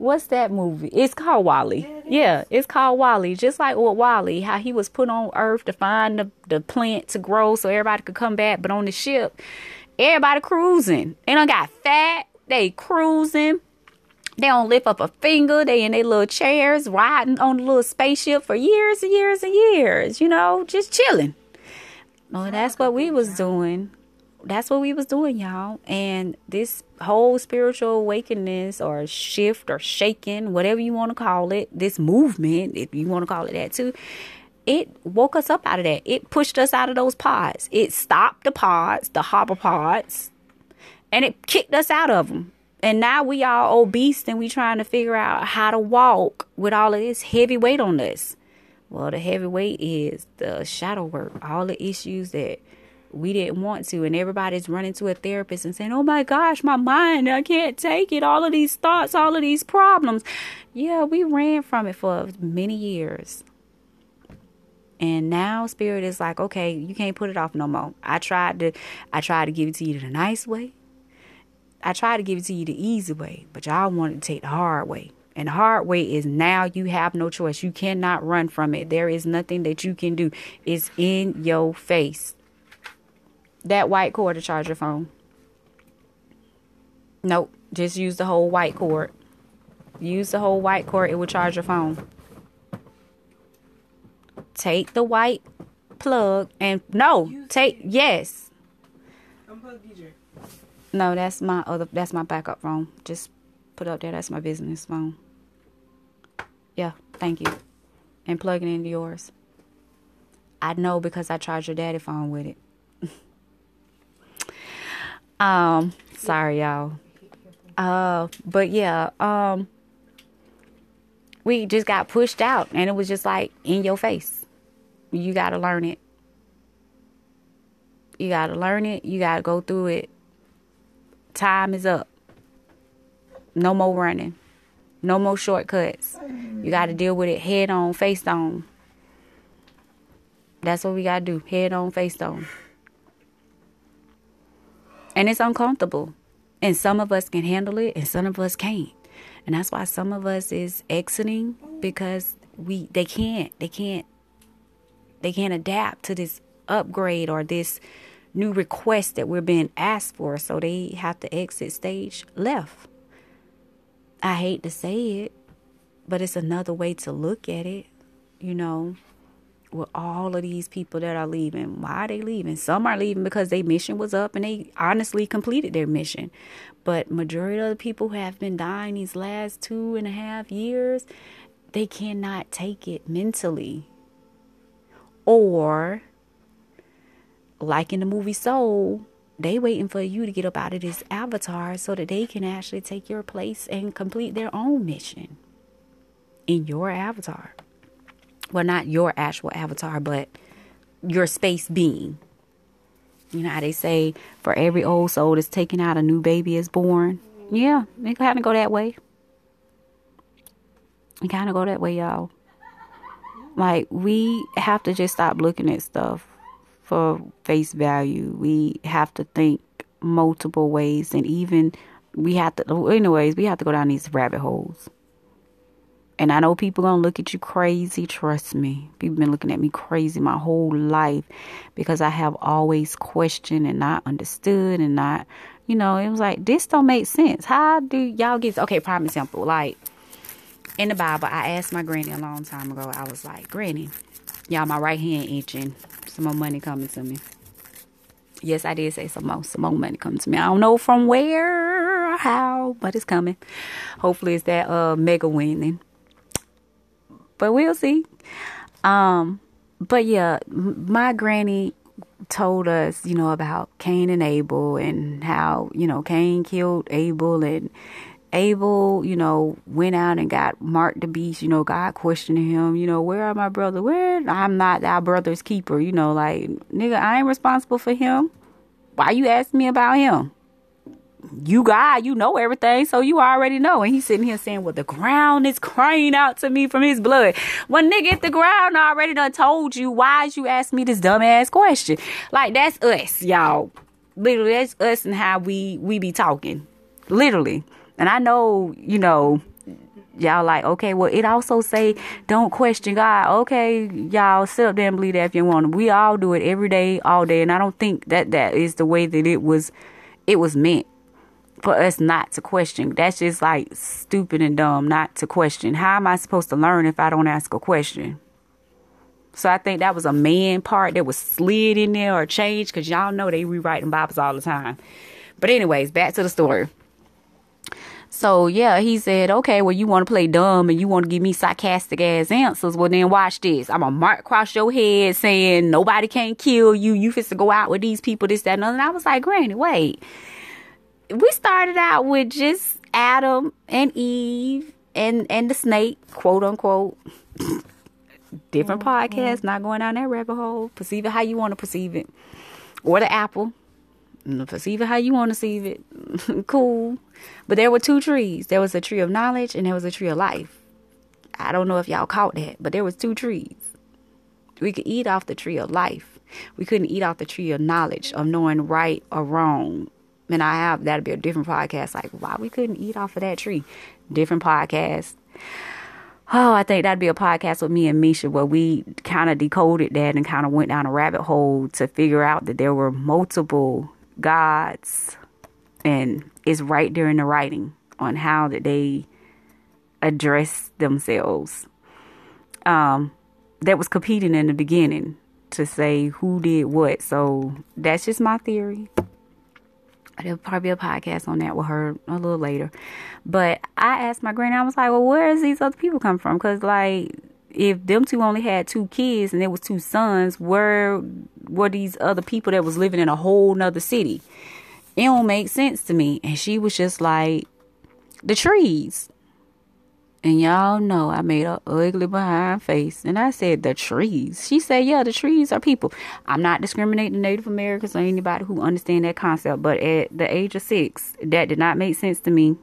What's that movie? It's called WALL-E. Yeah, it yeah, it's called WALL-E. Just like with WALL-E, how he was put on Earth to find the, the plant to grow so everybody could come back. But on the ship, everybody cruising. They don't got fat. They cruising. They don't lift up a finger. They in their little chairs riding on the little spaceship for years and years and years. You know, just chilling. Well, that's what we was doing that's what we was doing y'all. And this whole spiritual awakeness or shift or shaking whatever you want to call it this movement if you want to call it that too it woke us up out of that. It pushed us out of those pods. It stopped the pods the hopper pods and it kicked us out of them and now we all obese and we trying to figure out how to walk with all of this heavy weight on us. Well the heavy weight is the shadow work all the issues that we didn't want to and everybody's running to a therapist and saying oh my gosh my mind i can't take it. All of these thoughts all of these problems. Yeah we ran from it for many years. And now spirit is like okay you can't put it off no more. I tried to i tried to give it to you the nice way. I tried to give it to you the easy way but y'all wanted to take the hard way. And the hard way is now you have no choice. You cannot run from it. There is nothing that you can do. It's in your face that white cord to charge your phone. Nope, just use the whole white cord. Use the whole white cord, it will charge your phone. Take the white plug and no, take yes. Unplug DJ. No, that's my other that's my backup phone. Just put up there, that's my business phone. Yeah, thank you. and plug it into yours? I know because I charge your daddy phone with it. Um, sorry y'all. Uh, but yeah, um, we just got pushed out and it was just like in your face. You got to learn it. You got to learn it. You got to go through it. Time is up. No more running. No more shortcuts. You got to deal with it head on, face on. That's what we got to do. Head on, face on. And it's uncomfortable. And some of us can handle it and some of us can't. And that's why some of us is exiting because we they can't. They can't they can't adapt to this upgrade or this new request that we're being asked for. So they have to exit stage left. I hate to say it, but it's another way to look at it, you know with all of these people that are leaving. Why are they leaving? Some are leaving because their mission was up and they honestly completed their mission. But majority of the people who have been dying these last two and a half years, they cannot take it mentally. Or like in the movie Soul, they waiting for you to get up out of this avatar so that they can actually take your place and complete their own mission in your avatar well, not your actual avatar, but your space being. You know how they say for every old soul that's taken out, a new baby is born. Yeah, it kind of go that way. It kind of go that way, y'all. Like we have to just stop looking at stuff for face value. We have to think multiple ways, and even we have to. Anyways, we have to go down these rabbit holes. And I know people gonna look at you crazy. Trust me, people been looking at me crazy my whole life because I have always questioned and not understood and not, you know, it was like this don't make sense. How do y'all get? Okay, prime example, like in the Bible, I asked my granny a long time ago. I was like, Granny, y'all, my right hand itching. Some more money coming to me. Yes, I did say some more, some more money coming to me. I don't know from where or how, but it's coming. Hopefully, it's that uh mega winning but we'll see. Um, but yeah, my granny told us, you know, about Cain and Abel and how, you know, Cain killed Abel and Abel, you know, went out and got marked the beast, you know, God questioning him, you know, where are my brother? Where I'm not our brother's keeper, you know, like nigga, I ain't responsible for him. Why you asking me about him? You God, you know everything, so you already know. And he's sitting here saying, Well, the ground is crying out to me from his blood. Well, nigga, if the ground already done told you, why is you ask me this dumbass question? Like that's us, y'all. Literally, that's us and how we we be talking. Literally. And I know, you know, y'all like, okay, well, it also say don't question God. Okay, y'all sit up there and believe that if you want. We all do it every day, all day, and I don't think that that is the way that it was it was meant for us not to question. That's just like stupid and dumb not to question. How am I supposed to learn if I don't ask a question? So I think that was a man part that was slid in there or changed because y'all know they rewriting Bibles all the time. But anyways, back to the story. So yeah, he said, okay, well you want to play dumb and you want to give me sarcastic ass answers. Well then watch this. I'm gonna mark across your head saying nobody can kill you. You fit to go out with these people, this, that, and other. And I was like, Granny, wait we started out with just Adam and Eve and and the snake, quote unquote. <laughs> Different mm-hmm. podcasts, not going down that rabbit hole. Perceive it how you want to perceive it, or the apple. Perceive it how you want to see it. <laughs> cool, but there were two trees. There was a tree of knowledge and there was a tree of life. I don't know if y'all caught that, but there was two trees. We could eat off the tree of life. We couldn't eat off the tree of knowledge of knowing right or wrong and I have that'll be a different podcast. Like why we couldn't eat off of that tree. Different podcast. Oh, I think that'd be a podcast with me and Misha where we kind of decoded that and kind of went down a rabbit hole to figure out that there were multiple gods, and it's right there in the writing on how that they address themselves. Um, that was competing in the beginning to say who did what. So that's just my theory. There'll probably be a podcast on that with her a little later. But I asked my granny, I was like, well, where does these other people come from? Because, like, if them two only had two kids and there was two sons, where were these other people that was living in a whole nother city? It don't make sense to me. And she was just like, the trees. And y'all know I made a ugly behind face. And I said, the trees. She said, yeah, the trees are people. I'm not discriminating Native Americans or anybody who understand that concept. But at the age of six, that did not make sense to me.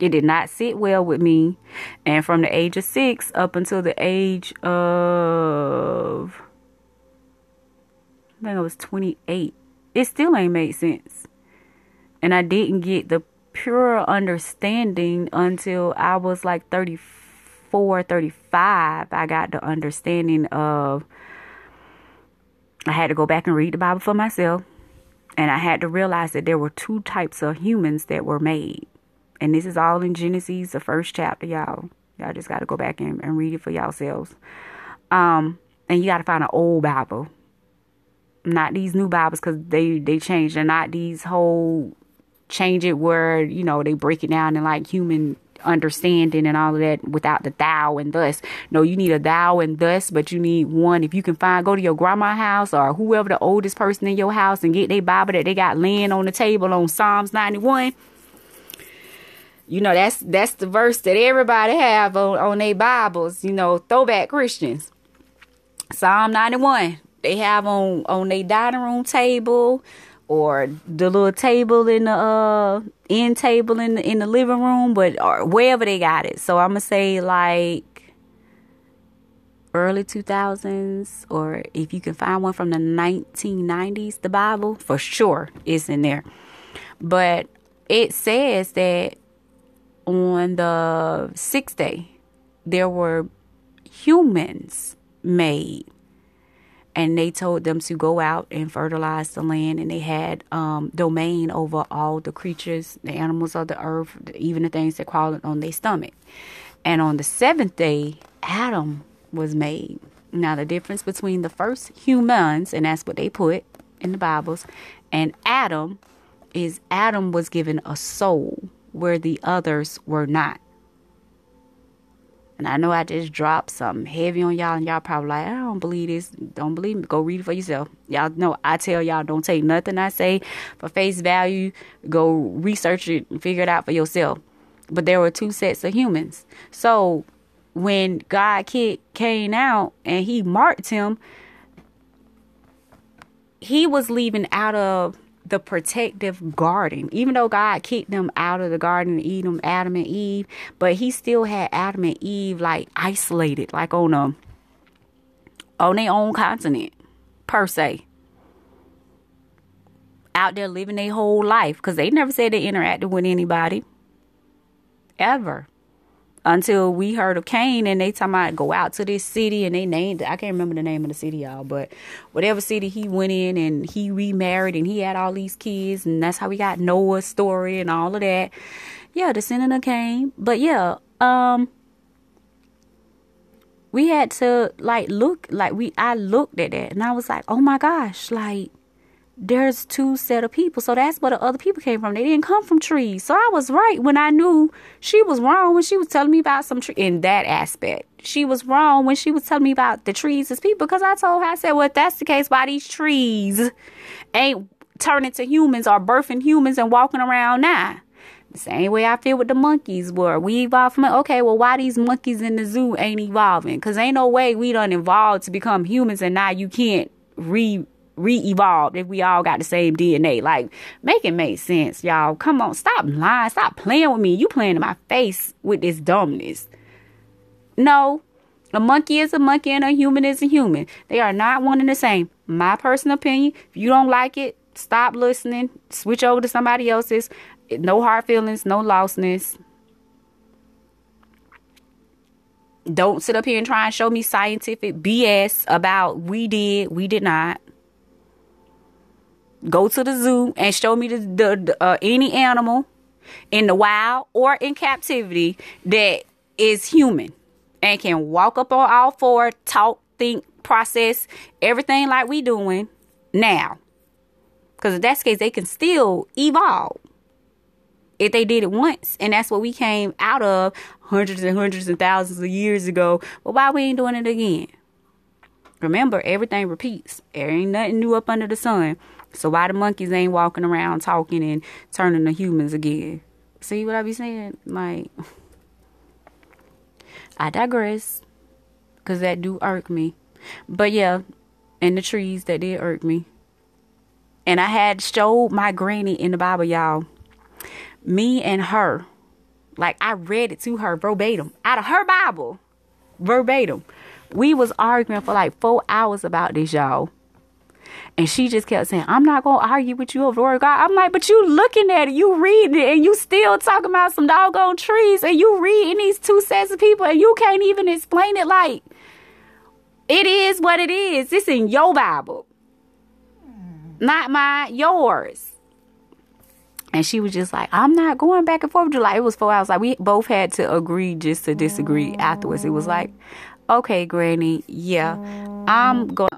It did not sit well with me. And from the age of six up until the age of, I think I was 28, it still ain't made sense. And I didn't get the pure understanding until I was like 34, 35. I got the understanding of I had to go back and read the Bible for myself. And I had to realize that there were two types of humans that were made. And this is all in Genesis, the first chapter, y'all. Y'all just got to go back and, and read it for yourselves. Um, and you got to find an old Bible, not these new Bibles, because they they changed. They're not these whole change it where you know they break it down in like human understanding and all of that without the thou and thus. No, you need a thou and thus, but you need one. If you can find, go to your grandma house or whoever the oldest person in your house and get their Bible that they got laying on the table on Psalms 91. You know, that's that's the verse that everybody have on, on their Bibles, you know, throwback Christians. Psalm 91. They have on on their dining room table or the little table in the uh end table in the in the living room, but or wherever they got it. So I'm gonna say like early 2000s, or if you can find one from the 1990s, the Bible for sure is in there. But it says that on the sixth day there were humans made and they told them to go out and fertilize the land and they had um, domain over all the creatures the animals of the earth even the things that crawled on their stomach. And on the seventh day adam was made. Now the difference between the first humans and that's what they put in the bibles and adam is adam was given a soul where the others were not and I know I just dropped something heavy on y'all, and y'all probably like, I don't believe this. Don't believe me. Go read it for yourself. Y'all know I tell y'all don't take nothing I say for face value. Go research it and figure it out for yourself. But there were two sets of humans. So when God kicked Cain out and he marked him, he was leaving out of the protective garden. Even though God kicked them out of the garden and eat them, Adam and Eve, but he still had Adam and Eve like isolated, like on a on their own continent, per se. Out there living their whole life. Because they never said they interacted with anybody. Ever until we heard of Cain and they talking about go out to this city and they named I can't remember the name of the city y'all but whatever city he went in and he remarried and he had all these kids and that's how we got Noah's story and all of that. Yeah the descendant of Cain but yeah um we had to like look like we I looked at that and I was like oh my gosh like there's two set of people. So that's where the other people came from. They didn't come from trees. So I was right when I knew she was wrong when she was telling me about some tree in that aspect. She was wrong when she was telling me about the trees as people because I told her, I said, well, if that's the case, why these trees ain't turning to humans or birthing humans and walking around now? The same way I feel with the monkeys were. We evolved from. Okay, well, why these monkeys in the zoo ain't evolving? Because ain't no way we done evolved to become humans and now you can't re re-evolved if we all got the same DNA. Like, make it make sense, y'all. Come on, stop lying. Stop playing with me. You playing in my face with this dumbness. No, a monkey is a monkey and a human is a human. They are not one and the same. My personal opinion. If you don't like it, stop listening. Switch over to somebody else's. No hard feelings, no lostness. Don't sit up here and try and show me scientific BS about we did, we did not go to the zoo and show me the, the, uh, any animal in the wild or in captivity that is human and can walk up on all four, talk, think, process everything like we doing now. Because if that's the case, they can still evolve. if they did it once and that's what we came out of hundreds and hundreds and thousands of years ago But why we ain't doing it again remember everything repeats there ain't nothing new up under the sun so why the monkeys ain't walking around talking and turning to humans again? See what i be saying? Like i digress because that do irk me. But yeah and the trees that did irk me. And i had showed my granny in the bible y'all me and her, like I read it to her verbatim out of her Bible, verbatim. We was arguing for like four hours about this, y'all. And she just kept saying, I'm not gonna argue with you over God. I'm like, but you looking at it, you reading it, and you still talking about some doggone trees, and you reading these two sets of people, and you can't even explain it like it is what it is. It's in your Bible. Not mine, yours. And she was just like, I'm not going back and forth with you. Like, it was four hours. Like, we both had to agree just to disagree afterwards. It was like, okay, Granny, yeah, I'm going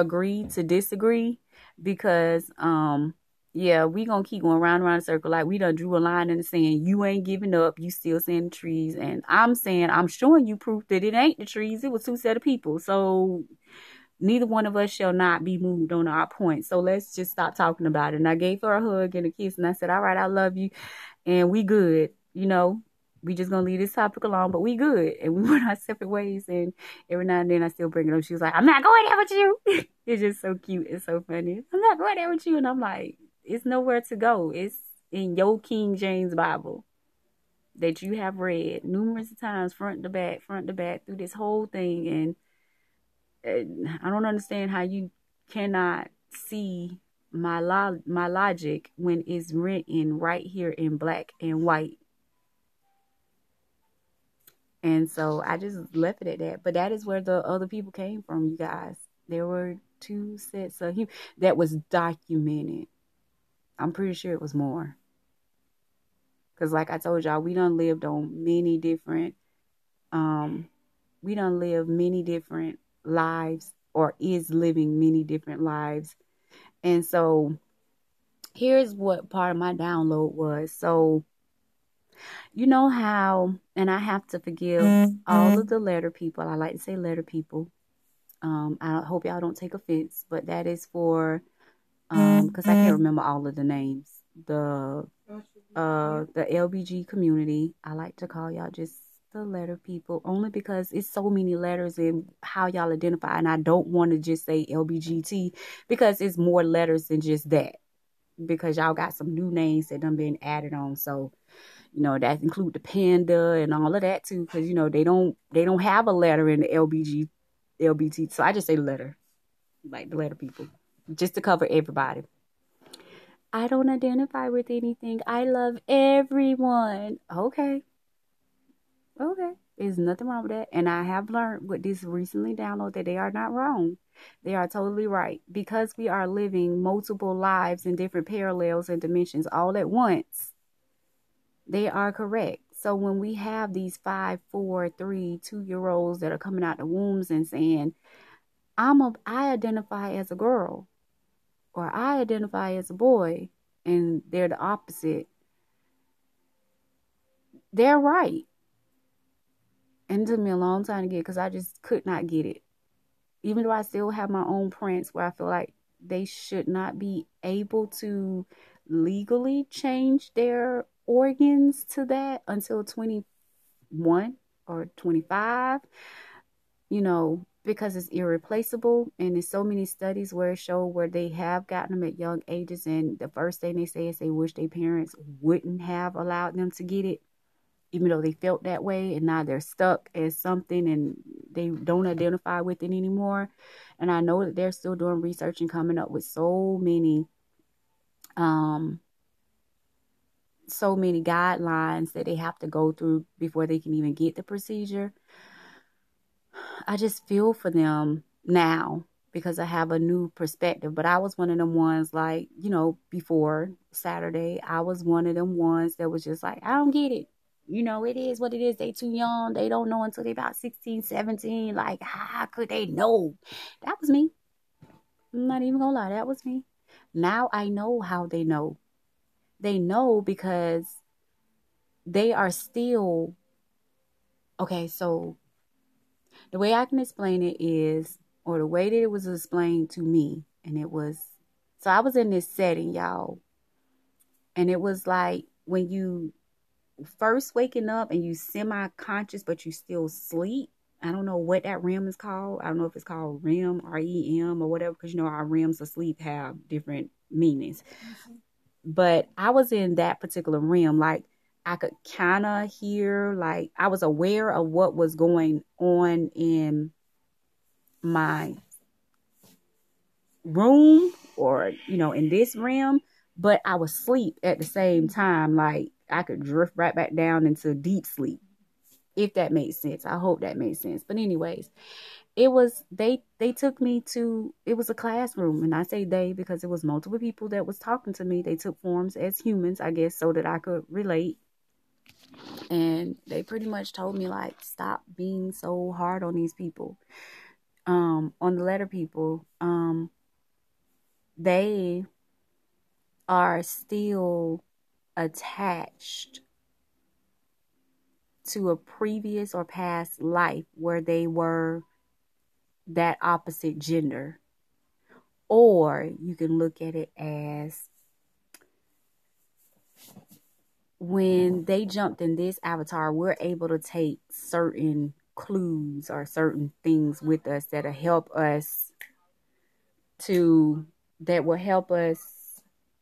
agree to disagree because, um, yeah, we gonna keep going round and round the circle. Like we done drew a line in the sand. You ain't giving up. You still saying the trees. And I'm saying, I'm showing you proof that it ain't the trees. It was two set of people. So neither one of us shall not be moved on our point. So let's just stop talking about it. And I gave her a hug and a kiss and I said, All right, I love you. And we good. You know, we just gonna leave this topic alone, but we good. And <laughs> we went our separate ways. And every now and then I still bring it up. She was like, I'm not going there with you. <laughs> it's just so cute. It's so funny. I'm not going there with you. And I'm like, it's nowhere to go. It's in your King James Bible that you have read numerous times, front to back, front to back, through this whole thing. And I don't understand how you cannot see my lo- my logic when it's written right here in black and white. And so I just left it at that. But that is where the other people came from, you guys. There were two sets of him that was documented. I'm pretty sure it was more. Cause like I told y'all, we done lived on many different um we done lived many different lives or is living many different lives. And so here's what part of my download was. So you know how and I have to forgive mm-hmm. all of the letter people. I like to say letter people. Um I hope y'all don't take offense, but that is for um because I can't mm-hmm. remember all of the names. The uh the LBG community. I like to call y'all just the letter people only because it's so many letters in how y'all identify and I don't want to just say LBGT because it's more letters than just that because y'all got some new names that done been added on. So you know that include the panda and all of that too because you know they don't they don't have a letter in the LBG LBT so I just say letter like the letter people just to cover everybody. I don't identify with anything. I love everyone. Okay. Okay. There's nothing wrong with that. And I have learned with this recently download that they are not wrong. They are totally right. Because we are living multiple lives in different parallels and dimensions all at once, they are correct. So when we have these five, four, three, two year olds that are coming out the wombs and saying, I'm a I identify as a girl or I identify as a boy and they're the opposite. They're right and it took me a long time to get because I just could not get it. Even though I still have my own prints where I feel like they should not be able to legally change their organs to that until 21 or 25, you know, because it's irreplaceable. And there's so many studies where it show where they have gotten them at young ages. And the first thing they say is they wish their parents wouldn't have allowed them to get it even though they felt that way and now they're stuck as something and they don't identify with it anymore. And I know that they're still doing research and coming up with so many um so many guidelines that they have to go through before they can even get the procedure. I just feel for them now because I have a new perspective. But I was one of them ones like, you know, before Saturday, I was one of them ones that was just like, I don't get it you know, it is what it is. They too young. They don't know until they about 16, 17. Like, how could they know? That was me. I'm not even gonna lie, that was me. Now I know how they know. they know because they are still okay so the way i can explain it is or the way that it was explained to me and it was so i was in this setting y'all and it was like when you first waking up and you semi-conscious but you still sleep i don't know what that REM is called i don't know if it's called REM r-e-m or whatever because you know our REMs of sleep have different meanings mm-hmm. but i was in that particular REM like i could kind of hear like i was aware of what was going on in my room or you know in this realm but I was asleep at the same time. Like I could drift right back down into deep sleep, if that makes sense. I hope that made sense. But anyways, it was they they took me to it was a classroom, and I say they because it was multiple people that was talking to me. They took forms as humans, I guess, so that I could relate. And they pretty much told me like stop being so hard on these people. Um, on the letter people, um, they are still attached to a previous or past life where they were that opposite gender. Or you can look at it as when they jumped in this avatar, we're able to take certain clues or certain things with us that'll help us to that will help us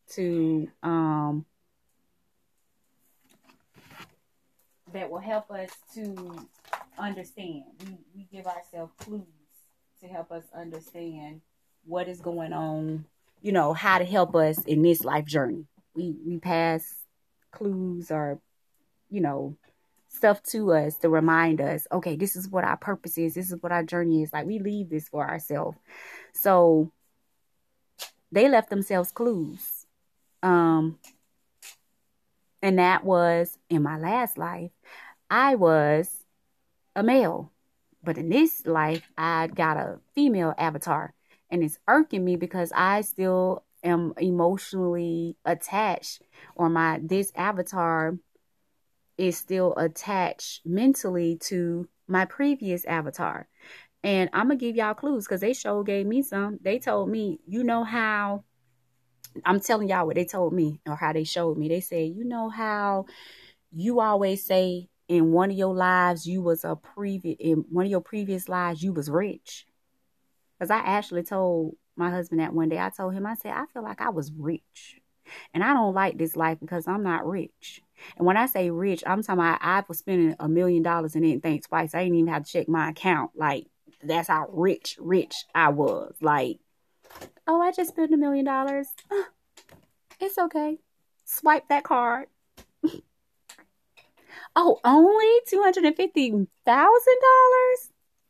to um, that will help us to understand. We, we give ourselves clues to help us understand what is going on, you know, how to help us in this life journey. We we pass clues or, you know, stuff to us to remind us, okay, this is what our purpose is, this is what our journey is. Like we leave this for ourselves. So they left themselves clues um, and that was in my last life, I was a male. But in this life, I got a female avatar. And it's irking me because I still am emotionally attached, or my this avatar is still attached mentally to my previous avatar. And I'm gonna give y'all clues because they sure gave me some. They told me, you know how I'm telling y'all what they told me or how they showed me. They said, you know how you always say in one of your lives you was a previous in one of your previous lives you was rich. Because I actually told my husband that one day. I told him, I said, I feel like I was rich. And I don't like this life because I'm not rich. And when I say rich, I'm talking about I was spending a million dollars and didn't think twice. I didn't even have to check my account. Like that's how rich, rich I was. Like Oh, I just spent a million dollars. <gasps> It's okay. Swipe that card. Oh, only $250,000?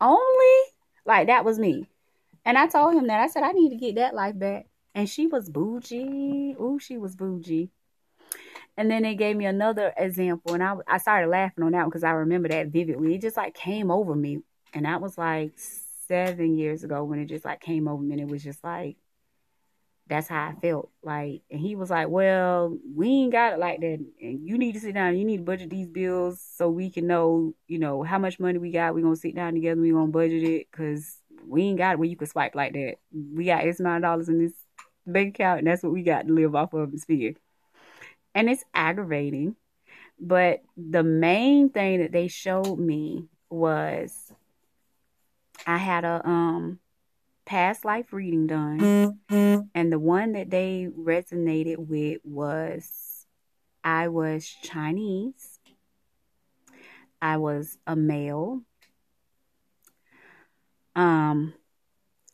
Only? Like, that was me. And I told him that. I said, I need to get that life back. And she was bougie. Ooh, she was bougie. And then they gave me another example, and I, I started laughing on that because I remember that vividly. It just like came over me. And that was like seven years ago when it just like came over me and it was just like that's how I felt. Like and he was like, Well, we ain't got it like that and you need to sit down, you need to budget these bills so we can know, you know, how much money we got. We're gonna sit down together, we gonna budget it because we ain't got it where you can swipe like that. We got X amount of dollars in this bank account and that's what we got to live off of this figure. And it's aggravating. But the main thing that they showed me was I had a um past life reading done, and the one that they resonated with was I was Chinese, I was a male, um,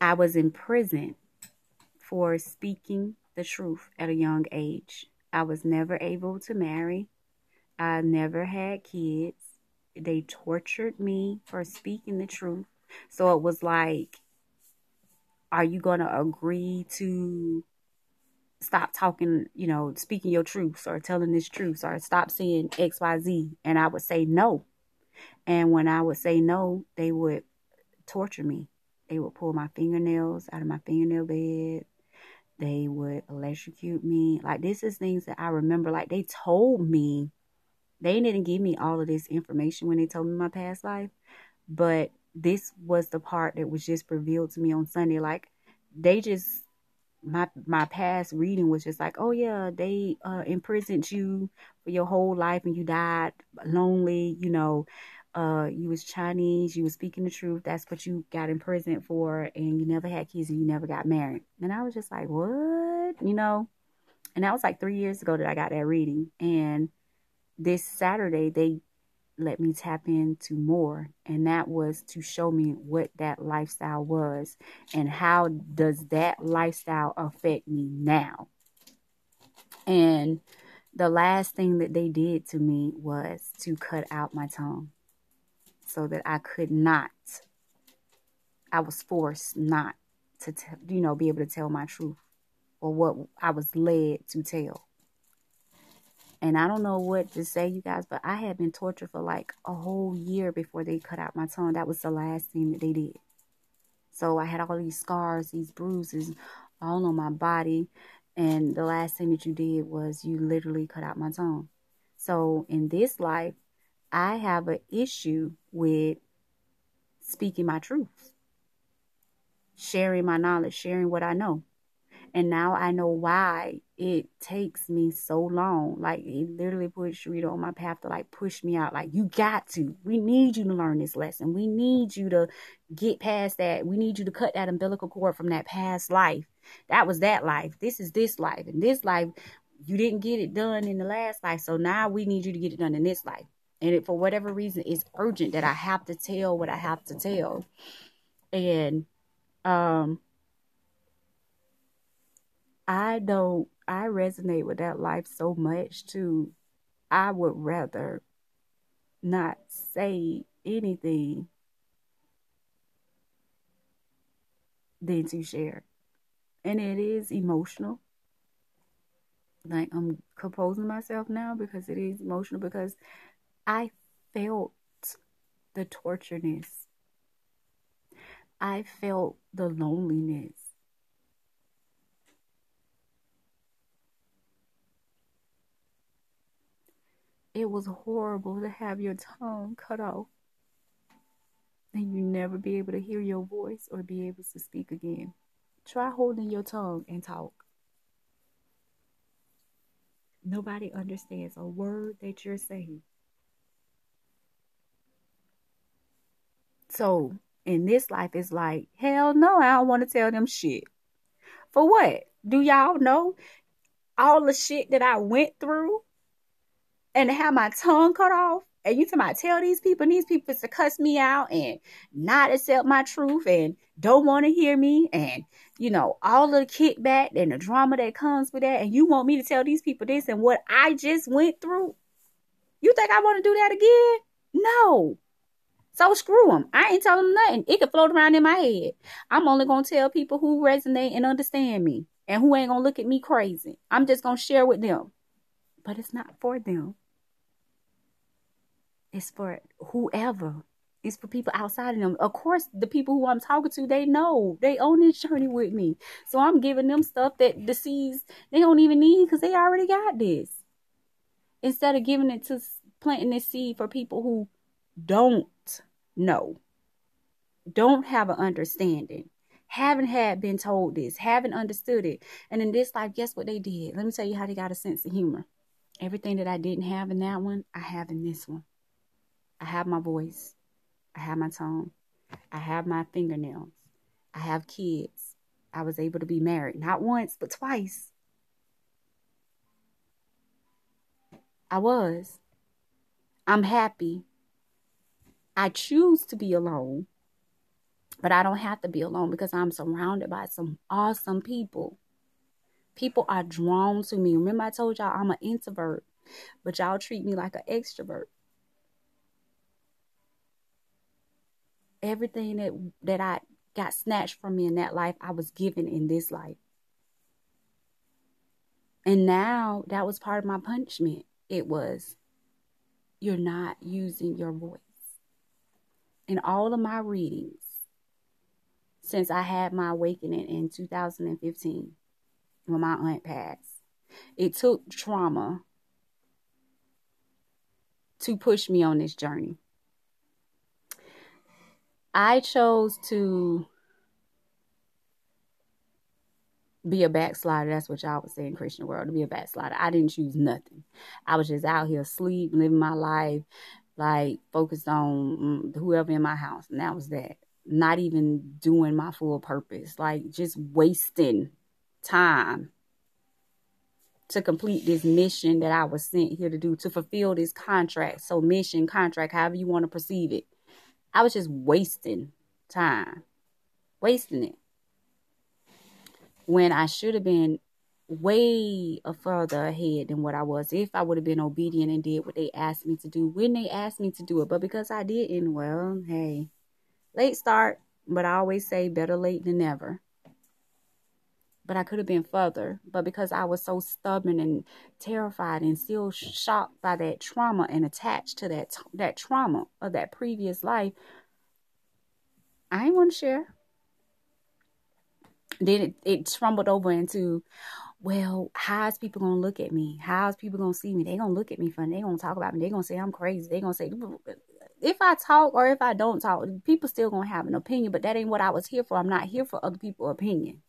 I was in prison for speaking the truth at a young age. I was never able to marry. I never had kids. They tortured me for speaking the truth. So it was like, are you going to agree to stop talking, you know, speaking your truths or telling this truth or stop saying XYZ? And I would say no. And when I would say no, they would torture me. They would pull my fingernails out of my fingernail bed. they would electrocute me. Like this is things that I remember. Like they told me, they didn't give me all of this information when they told me my past life, but this was the part that was just revealed to me on Sunday. Like they just my my past reading was just like, oh yeah, they uh, imprisoned you for your whole life and you died lonely. You know, uh, you was Chinese, you was speaking the truth. That's what you got imprisoned for, and you never had kids and you never got married. And I was just like, what? You know, and that was like three years ago that I got that reading. And this Saturday they let me tap into more. And that was to show me what that lifestyle was and how does that lifestyle affect me now. And the last thing that they did to me was to cut out my tongue so that I could not I was forced not to t- you know be able to tell my truth or what I was led to tell and I don't know what to say, you guys, but I had been tortured for like a whole year before they cut out my tongue. That was the last thing that they did. So I had all these scars, these bruises all on my body. And the last thing that you did was you literally cut out my tongue. So in this life, I have an issue with speaking my truth, sharing my knowledge, sharing what I know. And now I know why it takes me so long. Like it literally put Sharita on my path to like push me out. Like you got to. We need you to learn this lesson. We need you to get past that. We need you to cut that umbilical cord from that past life. That was that life. This is this life. And this life, you didn't get it done in the last life. So now we need you to get it done in this life. And it, for whatever reason, it's urgent that I have to tell what I have to tell. And um I don't, I resonate with that life so much too. I would rather not say anything than to share. And it is emotional. Like I'm composing myself now because it is emotional because I felt the tortureness. I felt the loneliness. It was horrible to have your tongue cut off and you never be able to hear your voice or be able to speak again. Try holding your tongue and talk. Nobody understands a word that you're saying. So, in this life, it's like, hell no, I don't want to tell them shit. For what? Do y'all know all the shit that I went through and to have my tongue cut off and you tell me tell these people and these people to cuss me out and not accept my truth and don't want to hear me and you know all the kickback and the drama that comes with that and you want me to tell these people this and what I just went through? You think I want to do that again? No. So screw them I ain't telling them nothing. It can float around in my head. I'm only gonna tell people who resonate and understand me and who ain't gonna look at me crazy. I'm just gonna share with them. But it's not for them it's for whoever. It's for people outside of them. Of course, the people who I'm talking to, they know. They own this <laughs> journey with me. So I'm giving them stuff that the seeds they don't even need because they already got this. Instead of giving it to planting this seed for people who don't know, don't have an understanding, haven't had been told this, haven't understood it. And in this life, guess what they did? Let me tell you how they got a sense of humor. Everything that I didn't have in that one, I have in this one. I have my voice. I have my tongue. I have my fingernails. I have kids. I was able to be married, not once, but twice. I was. I'm happy. I choose to be alone, but I don't have to be alone because I'm surrounded by some awesome people. People are drawn to me. Remember, I told y'all I'm an introvert, but y'all treat me like an extrovert. Everything that that I got snatched from me in that life, I was given in this life. And now that was part of my punishment. It was, you're not using your voice. In all of my readings, since I had my awakening in 2015, when my aunt passed. It took trauma to push me on this journey. I chose to be a backslider. That's what y'all would say in Christian world, to be a backslider. I didn't choose nothing. I was just out here asleep, living my life, like focused on mm, whoever in my house. And that was that. Not even doing my full purpose. Like just wasting time to complete this mission that I was sent here to do, to fulfill this contract. So mission, contract, however you want to perceive it. I was just wasting time. Wasting it when I should have been way further ahead than what I was if I would have been obedient and did what they asked me to do when they asked me to do it. But because I didn't, well, hey, late start, but I always say better late than never. But I could have been further. But because I was so stubborn and terrified and still shocked by that trauma and attached to that that trauma of that previous life, I ain't want to share. Then it, it trumbled over into well how's people gonna look at me? How's people gonna see me? They gonna look at me funny. They gonna talk about me. They gonna say i'm crazy. They gonna say if i talk or if i don't talk people still gonna have an opinion but that ain't what i was here for. I'm not here for other people's opinion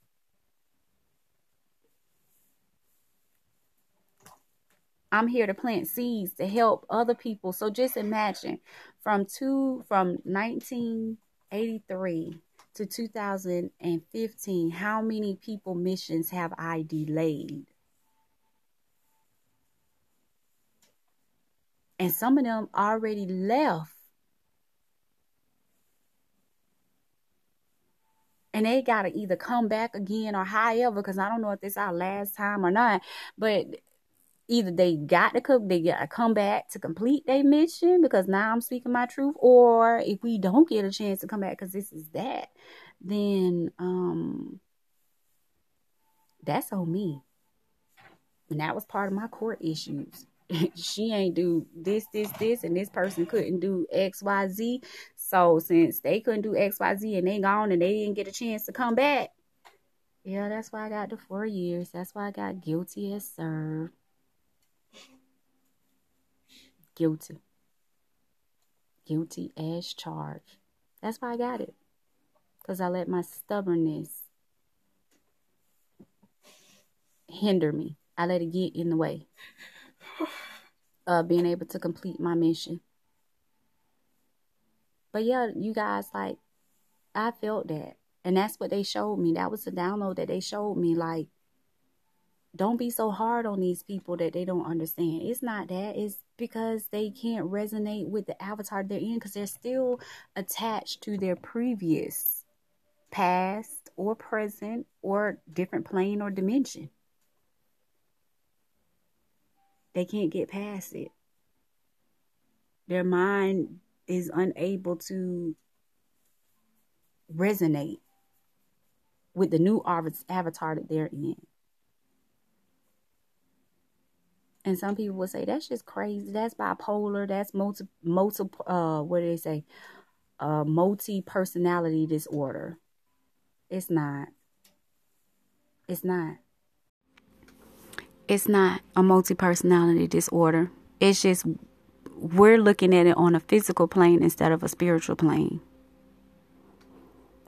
I'm here to plant seeds to help other people. So just imagine from two from 1983 to 2015, how many people missions have I delayed? And some of them already left. And they got to either come back again or however, because I don't know if this is our last time or not. But either they got to come, they got to come back to complete their mission because now I'm speaking my truth, or if we don't get a chance to come back because this is that, then um, that's on me. And that was part of my court issues. <laughs> she ain't do this, this, this, and this person couldn't do X, Y, Z. So since they couldn't do X, Y, Z, and they gone and they didn't get a chance to come back, yeah, that's why I got the four years. That's why I got guilty as served guilty. Guilty as charged. That's why I got it. Because I let my stubbornness hinder me. I let it get in the way <sighs> of being able to complete my mission. But yeah, you guys, like, I felt that. And that's what they showed me. That was the download that they showed me. Like, don't be so hard on these people that they don't understand. It's not that. It's because they can't resonate with the avatar they're in because they're still attached to their previous past or present or different plane or dimension. They can't get past it. Their mind is unable to resonate with the new avatar that they're in. And some people will say that's just crazy. That's bipolar. That's multi multiple. Uh, what do they say? Uh, multi personality disorder. It's not. It's not. It's not a multi personality disorder. It's just we're looking at it on a physical plane instead of a spiritual plane.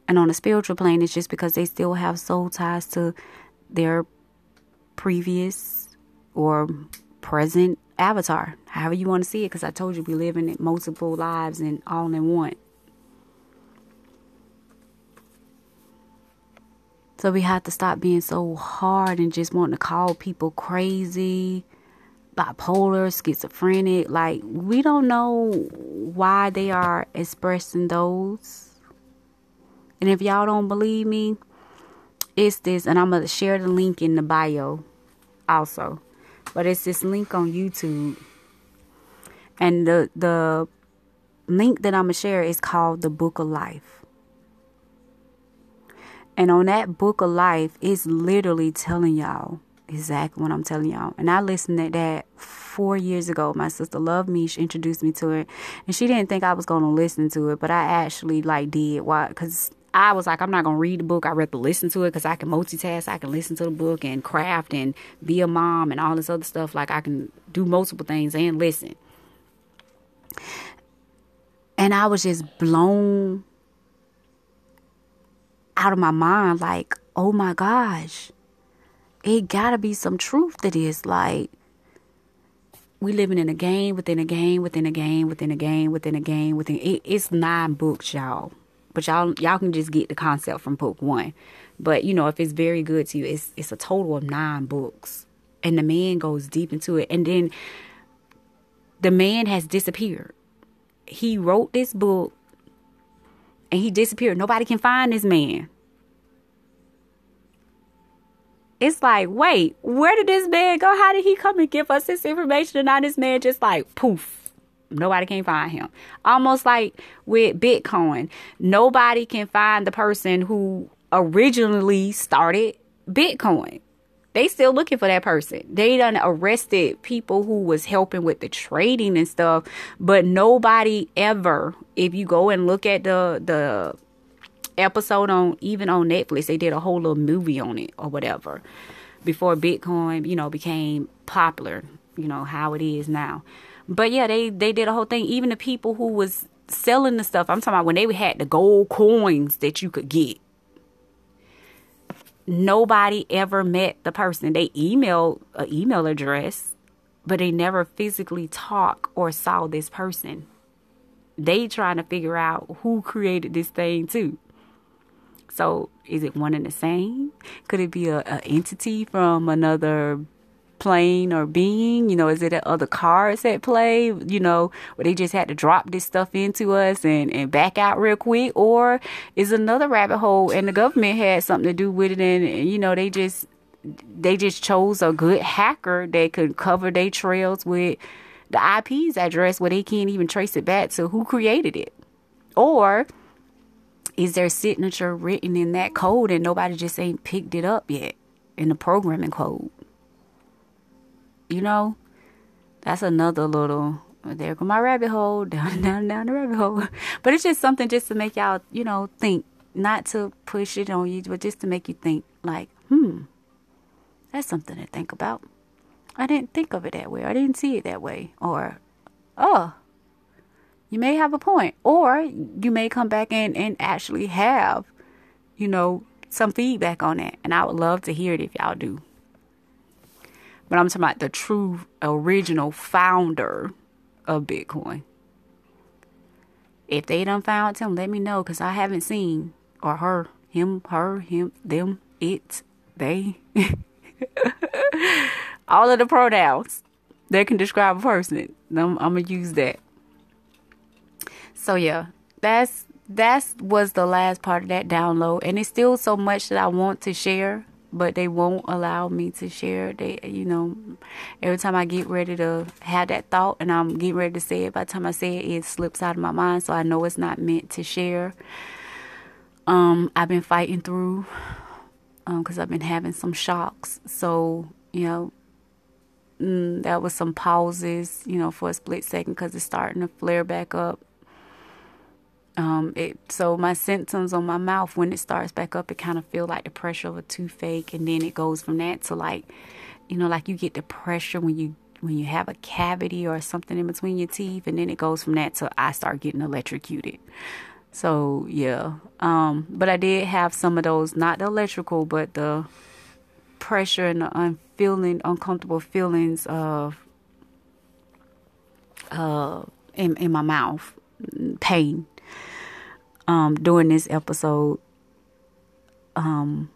And on a spiritual plane, it's just because they still have soul ties to their previous or present avatar, however you want to see it, because I told you we live in multiple lives and all in one. So we have to stop being so hard and just wanting to call people crazy, bipolar, schizophrenic. Like, we don't know why they are expressing those. And if y'all don't believe me, it's this, and I'm going to share the link in the bio also. But it's this link on YouTube. And the the link that I'm gonna share is called the Book of Life. And on that book of life, it's literally telling y'all exactly what I'm telling y'all. And I listened to that four years ago. My sister loved me. She introduced me to it. And she didn't think I was to listen to it, but I actually like did. Why? Because I was like, I'm not gonna read the book. I rather listen to it because I can multitask. I can listen to the book and craft and be a mom and all this other stuff. Like I can do multiple things and listen. And I was just blown out of my mind. Like, oh my gosh, it gotta be some truth to this. Like, we living in a game within a game within a game within a game within a game within. It, it's nine books, y'all but y'all y'all can just get the concept from book one. But you know, if it's very good to you, it's it's a total of nine books, and the man goes deep into it, and then the man has disappeared. He wrote this book, and he disappeared. Nobody can find this man. It's like, wait, where did this man go? How did he come and give us this information? And now this man just like poof Nobody can find him. Almost like with Bitcoin, nobody can find the person who originally started Bitcoin. They still looking for that person. They done arrested people who was helping with the trading and stuff, but nobody ever. If you go and look at the the episode on even on Netflix, they did a whole little movie on it or whatever before Bitcoin, you know, became popular. You know how it is now. But yeah, they they did a whole thing. Even the people who was selling the stuff, I'm talking about when they had the gold coins that you could get. Nobody ever met the person. They emailed an email address, but they never physically talk or saw this person. They trying to figure out who created this thing too. So is it one and the same? Could it be a, a entity from another plane or being? You know, is it other cards at play? You know, where they just had to drop this stuff into us and, and back out real quick? Or is another rabbit hole and the government had something to do with it and, you know, they just they just chose a good hacker that could cover their trails with the IP's address where they can't even trace it back to who created it. Or is their signature written in that code and nobody just ain't picked it up yet in the programming code? You know, that's another little there go my rabbit hole <laughs> down down down the rabbit hole. <laughs> But it's just something just to make y'all you know think not to push it on you but just to make you think like hmm that's something to think about. I didn't think of it that way. I didn't see it that way. Or oh you may have a point. Or you may come back and and actually have you know some feedback on that and i would love to hear it if y'all do but I'm talking about the true original founder of Bitcoin. If they done found him, let me know because I haven't seen or her, him, her, him, them, it, they. <laughs> All of the pronouns that can describe a person. I'm, I'm gonna use that. So yeah, that's that's was the last part of that download, and it's still so much that I want to share but they won't allow me to share. They, you know, every time I get ready to have that thought and I'm getting ready to say it, by the time I say it, it slips out of my mind. So I know it's not meant to share. Um, I've been fighting through um, because I've been having some shocks. So you know, mm, that was some pauses, you know, for a split second because it's starting to flare back up. Um, it so my symptoms on my mouth when it starts back up, it kind of feel like the pressure of a toothache, and then it goes from that to like, you know, like you get the pressure when you when you have a cavity or something in between your teeth, and then it goes from that to I start getting electrocuted. So yeah, um, but I did have some of those, not the electrical, but the pressure and the un- feeling uncomfortable feelings of uh in in my mouth, pain um, during this episode. Um,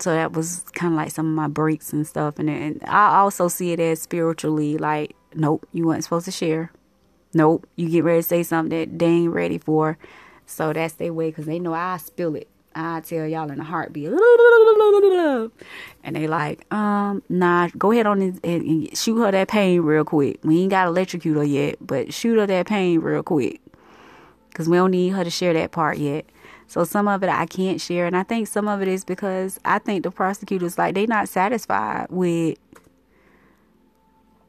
so that was kind of like some of my breaks and stuff. And, and I also see it as spiritually like, nope, you weren't supposed to share. Nope, you get ready to say something that they ain't ready for. So that's their way because they know I spill it. I tell y'all in a heartbeat. And they like, um, nah, go ahead on and, and shoot her that pain real quick. We ain't got electrocute her yet, but shoot her that pain real quick because we don't need her to share that part yet. So some of it I can't share, and I think some of it is because I think the prosecutors like they not satisfied with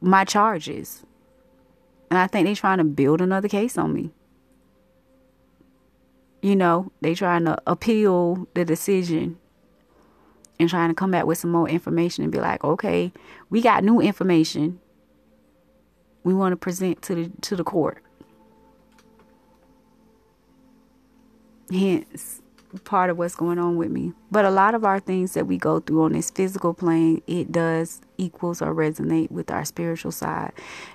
my charges, and I think they're trying to build another case on me. You know, they trying to appeal the decision and trying to come back with some more information and be like, okay, we got new information. We want to present to the to the court. Hence, part of what's going on with me. But a lot of our things that we go through on this physical plane, it does equals or resonate with our spiritual side.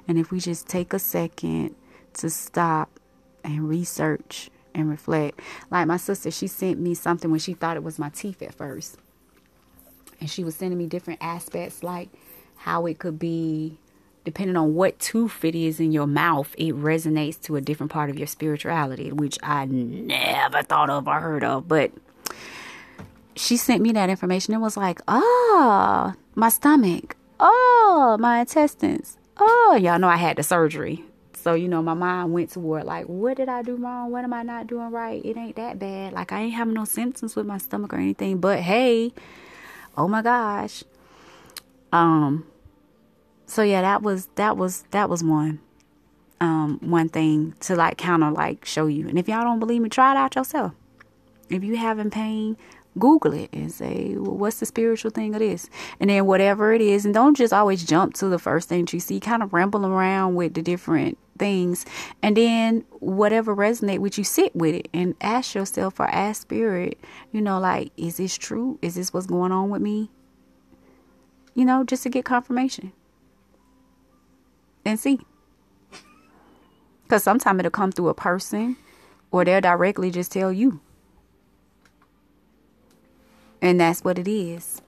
And if we just take a second to stop and research and reflect. Like my sister, she sent me something when she thought it was my teeth at first. And she was sending me different aspects, like how it could be, depending on what tooth it is in your mouth, it resonates to a different part of your spirituality, which I never thought of or heard of. But she sent me that information. It was like, oh, my stomach, oh, my intestines. Oh, y'all know I had the surgery. So, you know, my mind went toward like, what did I do wrong? What am I not doing right? It ain't that bad. Like, I ain't having no symptoms with my stomach or anything. But hey, oh my gosh. Um, so yeah, that was that was that was one. Um, one thing to like kind of like show you. And if y'all don't believe me, try it out yourself. If you having pain Google it and say, well, what's the spiritual thing of this? And then whatever it is, and don't just always jump to the first thing you see, kind of ramble around with the different things. And then whatever resonate with you, sit with it and ask yourself or ask spirit, you know, like, is this true? Is this what's going on with me? You know, just to get confirmation and see. Because sometimes it'll come through a person or they'll directly just tell you. And that's what it is.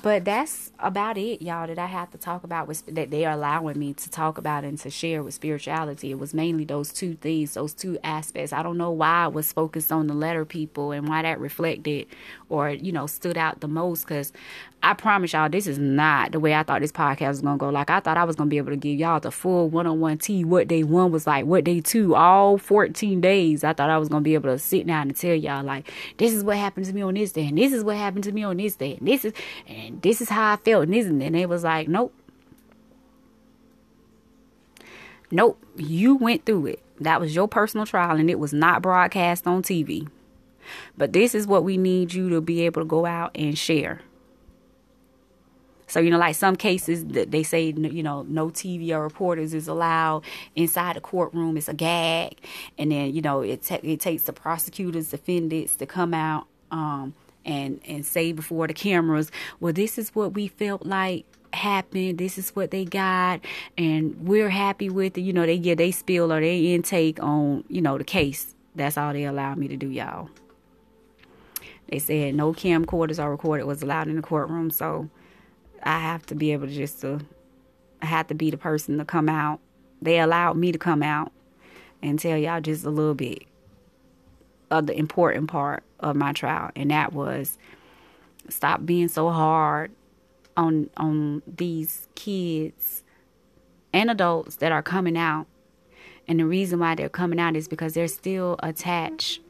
But that's about it, y'all, that I have to talk about with, that they are allowing me to talk about and to share with spirituality. It was mainly those two things, those two aspects. I don't know why I was focused on the letter people and why that reflected or, you know, stood out the most because I promise y'all, this is not the way I thought this podcast was gonna go. Like I thought I was gonna be able to give y'all the full one-on-one tea. What day one was like, what day two, all 14 days. I thought I was gonna be able to sit down and tell y'all like, this is what happened to me on this day, and this is what happened to me on this day, and this is, and this is how I felt, and this, and then it was like, nope, nope, you went through it. That was your personal trial, and it was not broadcast on TV. But this is what we need you to be able to go out and share so, you know, like some cases that they say, you know, no TV or reporters is allowed inside the courtroom. It's a gag. And then, you know, it, it takes the prosecutors, defendants to come out um, and, and say before the cameras, well, this is what we felt like happened. This is what they got, and we're happy with it. You know, they get they spill or they intake on you know the case. That's all they allowed me to do, y'all. They said no camcorders or recorded was allowed in the courtroom, so I have to be able to just to I have to be the person to come out. They allowed me to come out and tell y'all just a little bit of the important part of my trial, and that was stop being so hard on on these kids and adults that are coming out. And the reason why they're coming out is because they're still attached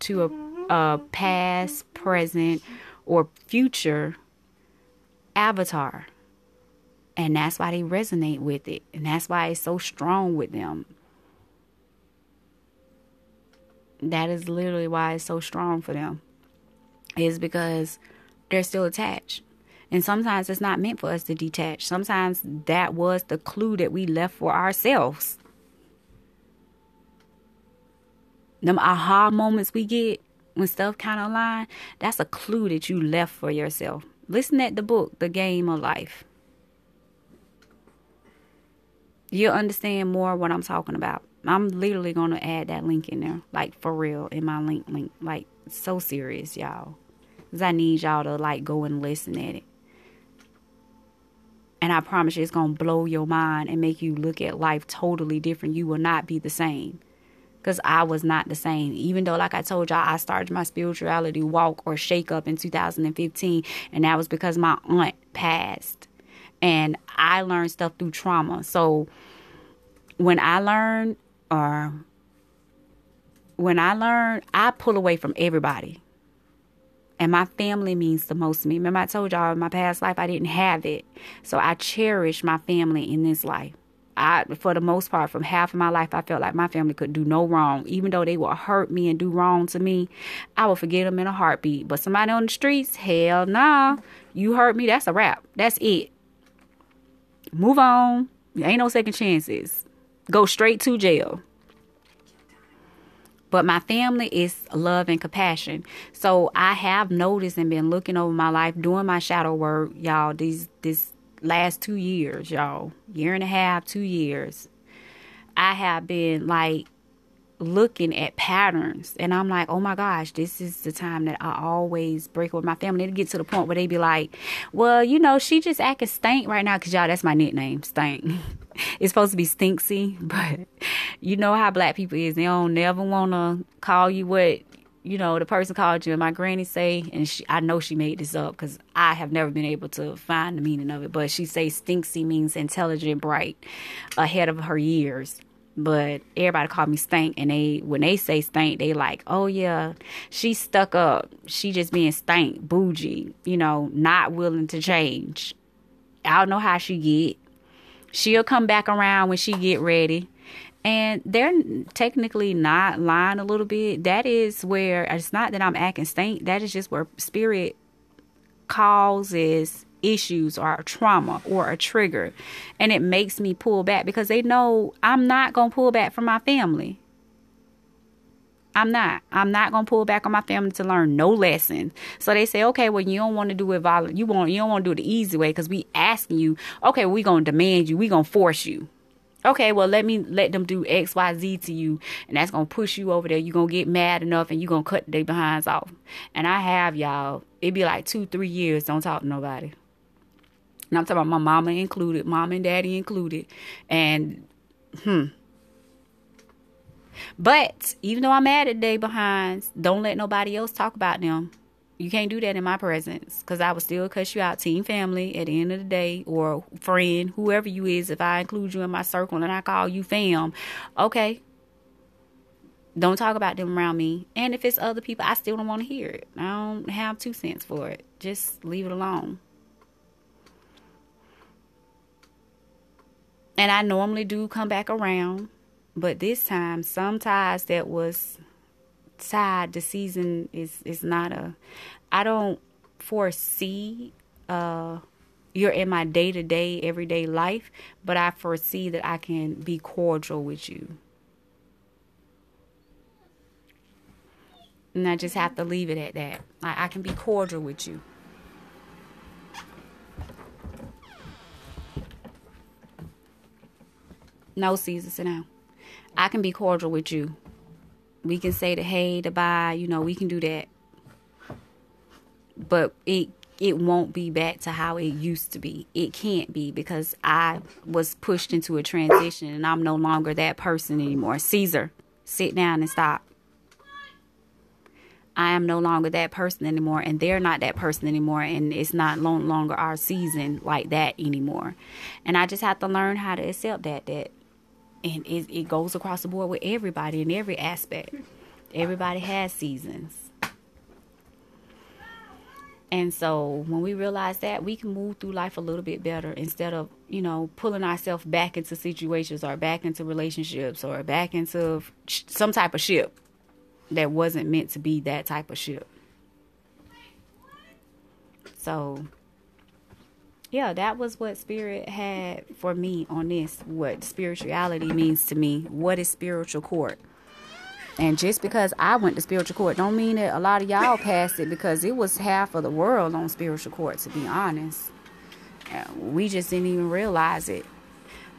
to a, a past, present, or future avatar. And that's why they resonate with it. And that's why it's so strong with them. That is literally why it's so strong for them. Is because they're still attached. And sometimes it's not meant for us to detach. Sometimes that was the clue that we left for ourselves. Them aha moments we get when stuff kind of align, that's a clue that you left for yourself. Listen at the book, The Game of Life. You'll understand more what I'm talking about. I'm literally going to add that link in there, like for real, in my link, link, like so serious, y'all. Because I need y'all to like go and listen at it. And I promise you, it's to blow your mind and make you look at life totally different. You will not be the same because I was not the same. Even though, like I told y'all, I started my spirituality walk or shake up in 2015, and that was because my aunt passed, and I learned stuff through trauma. So when I learned, or when I learn, I pull away from everybody. And my family means the most to me. Remember, I told y'all in my past life I didn't have it. So I cherish my family in this life. I, for the most part, from half of my life, I felt like my family could do no wrong. Even though they would hurt me and do wrong to me, I would forget them in a heartbeat. But somebody on the streets, hell nah. You hurt me, that's a wrap. That's it. Move on. Ain't no second chances. Go straight to jail. But my family is love and compassion. So I have noticed and been looking over my life, doing my shadow work, y'all, these this last two years, y'all, year and a half, two years, I have been like looking at patterns and I'm like, oh my gosh, this is the time that I always break with my family. It'll get to the point where they be like, well, you know, she just acting stank right now because y'all, that's my nickname, stank. <laughs> it's supposed to be stinksy, <laughs> but you know how black people is. They don't never want to call you what you know, the person called you and my granny say, and she, I know she made this up because I have never been able to find the meaning of it, but she say stinksy means intelligent, bright, ahead of her years. But everybody called me stank, and they when they say stank, they like, oh yeah, she's stuck up. She just being stank, bougie, you know, not willing to change. I don't know how she get. She'll come back around when she get ready and they're technically not lying a little bit. That is where it's not that I'm acting stank. That is just where spirit causes issues or trauma or a trigger, and it makes me pull back because they know I'm not gonna pull back from my family. I'm not. I'm not gonna pull back on my family to learn no lesson. So they say, okay, well, you don't want to do it violent. You want. You don't want to do it the easy way because we asking you. Okay, we gonna demand you. We gonna force you okay, well, let me let them do X, Y, Z to you, and that's gonna push you over there. You're gonna get mad enough and you're gonna cut their behinds off. And I have y'all, it'd be like two, three years, don't talk to nobody. And I'm talking about my mama included, mom and daddy included. And hmm. But even though I'm mad at their behinds, don't let nobody else talk about them you can't do that in my presence because I will still cuss you out, team family, at the end of the day, or friend, whoever you is. If I include you in my circle and I call you fam, okay. Don't talk about them around me. And if it's other people, I still don't want to hear it. I don't have two cents for it. Just leave it alone. And I normally do come back around, but this time, some ties that was side the season is is not a I don't foresee uh you're in my day to day everyday life, but I foresee that I can be cordial with you. And I just have to leave it at that. I, I can be cordial with you. No, Caesar, sit down. I can be cordial with you we can say the hey, the bye, you know, we can do that. But it it won't be back to how it used to be. It can't be because I was pushed into a transition and I'm no longer that person anymore. Caesar, sit down and stop. I am no longer that person anymore, and they're not that person anymore, and it's not no longer our season like that anymore. And I just have to learn how to accept that that and it, it goes across the board with everybody in every aspect. Everybody has seasons. And so when we realize that, we can move through life a little bit better instead of, you know, pulling ourselves back into situations or back into relationships or back into some type of ship that wasn't meant to be that type of ship. So yeah, that was what spirit had for me on this. What spirituality means to me. What is spiritual court? And just because I went to spiritual court, don't mean that a lot of y'all passed it because it was half of the world on spiritual court. To be honest, uh, we just didn't even realize it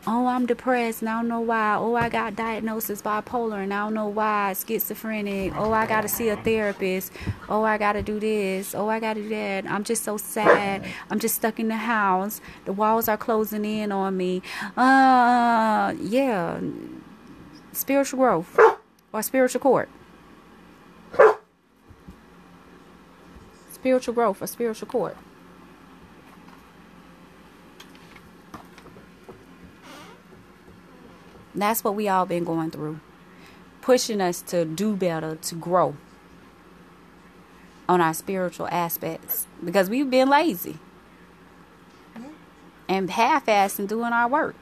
oh, I'm depressed and I don't know why. Oh, I got diagnosed bipolar and I don't know why. Schizophrenic. Oh, I got to see a therapist. Oh, I got to do this. Oh, I got to do that. I'm just so sad. I'm just stuck in the house. The walls are closing in on me. Uh, yeah. Spiritual growth or spiritual court. Spiritual growth or spiritual court. That's what we all been going through. Pushing us to do better, to grow on our spiritual aspects because we've been lazy and half-assed in doing our work.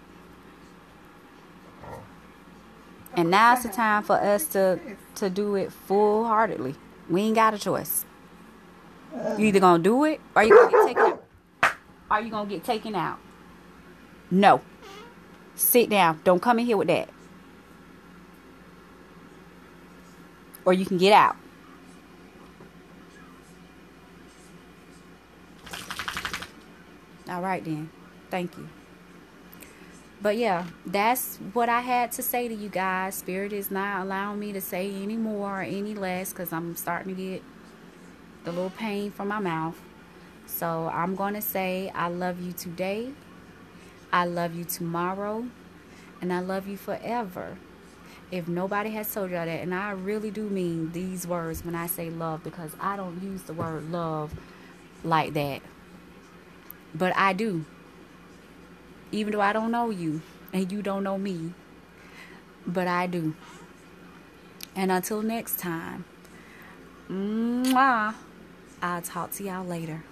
And now's the time for us to to do it full heartedly. We ain't got a choice. You either gonna do it or you gonna get taken out. Are you gonna get taken out? No. Sit down. Don't come in here with that. Or you can get out. All right then. Thank you. But yeah, that's what I had to say to you guys. Spirit is not allowing me to say any more or any less because I'm starting to get the little pain from my mouth. So I'm going to say, I love you today. I love you tomorrow. And I love you forever. If nobody has told y'all that, and I really do mean these words when I say love because I don't use the word love like that. But I do even though I don't know you and you don't know me. But I do. And until next time, mwah, I'll talk to y'all later.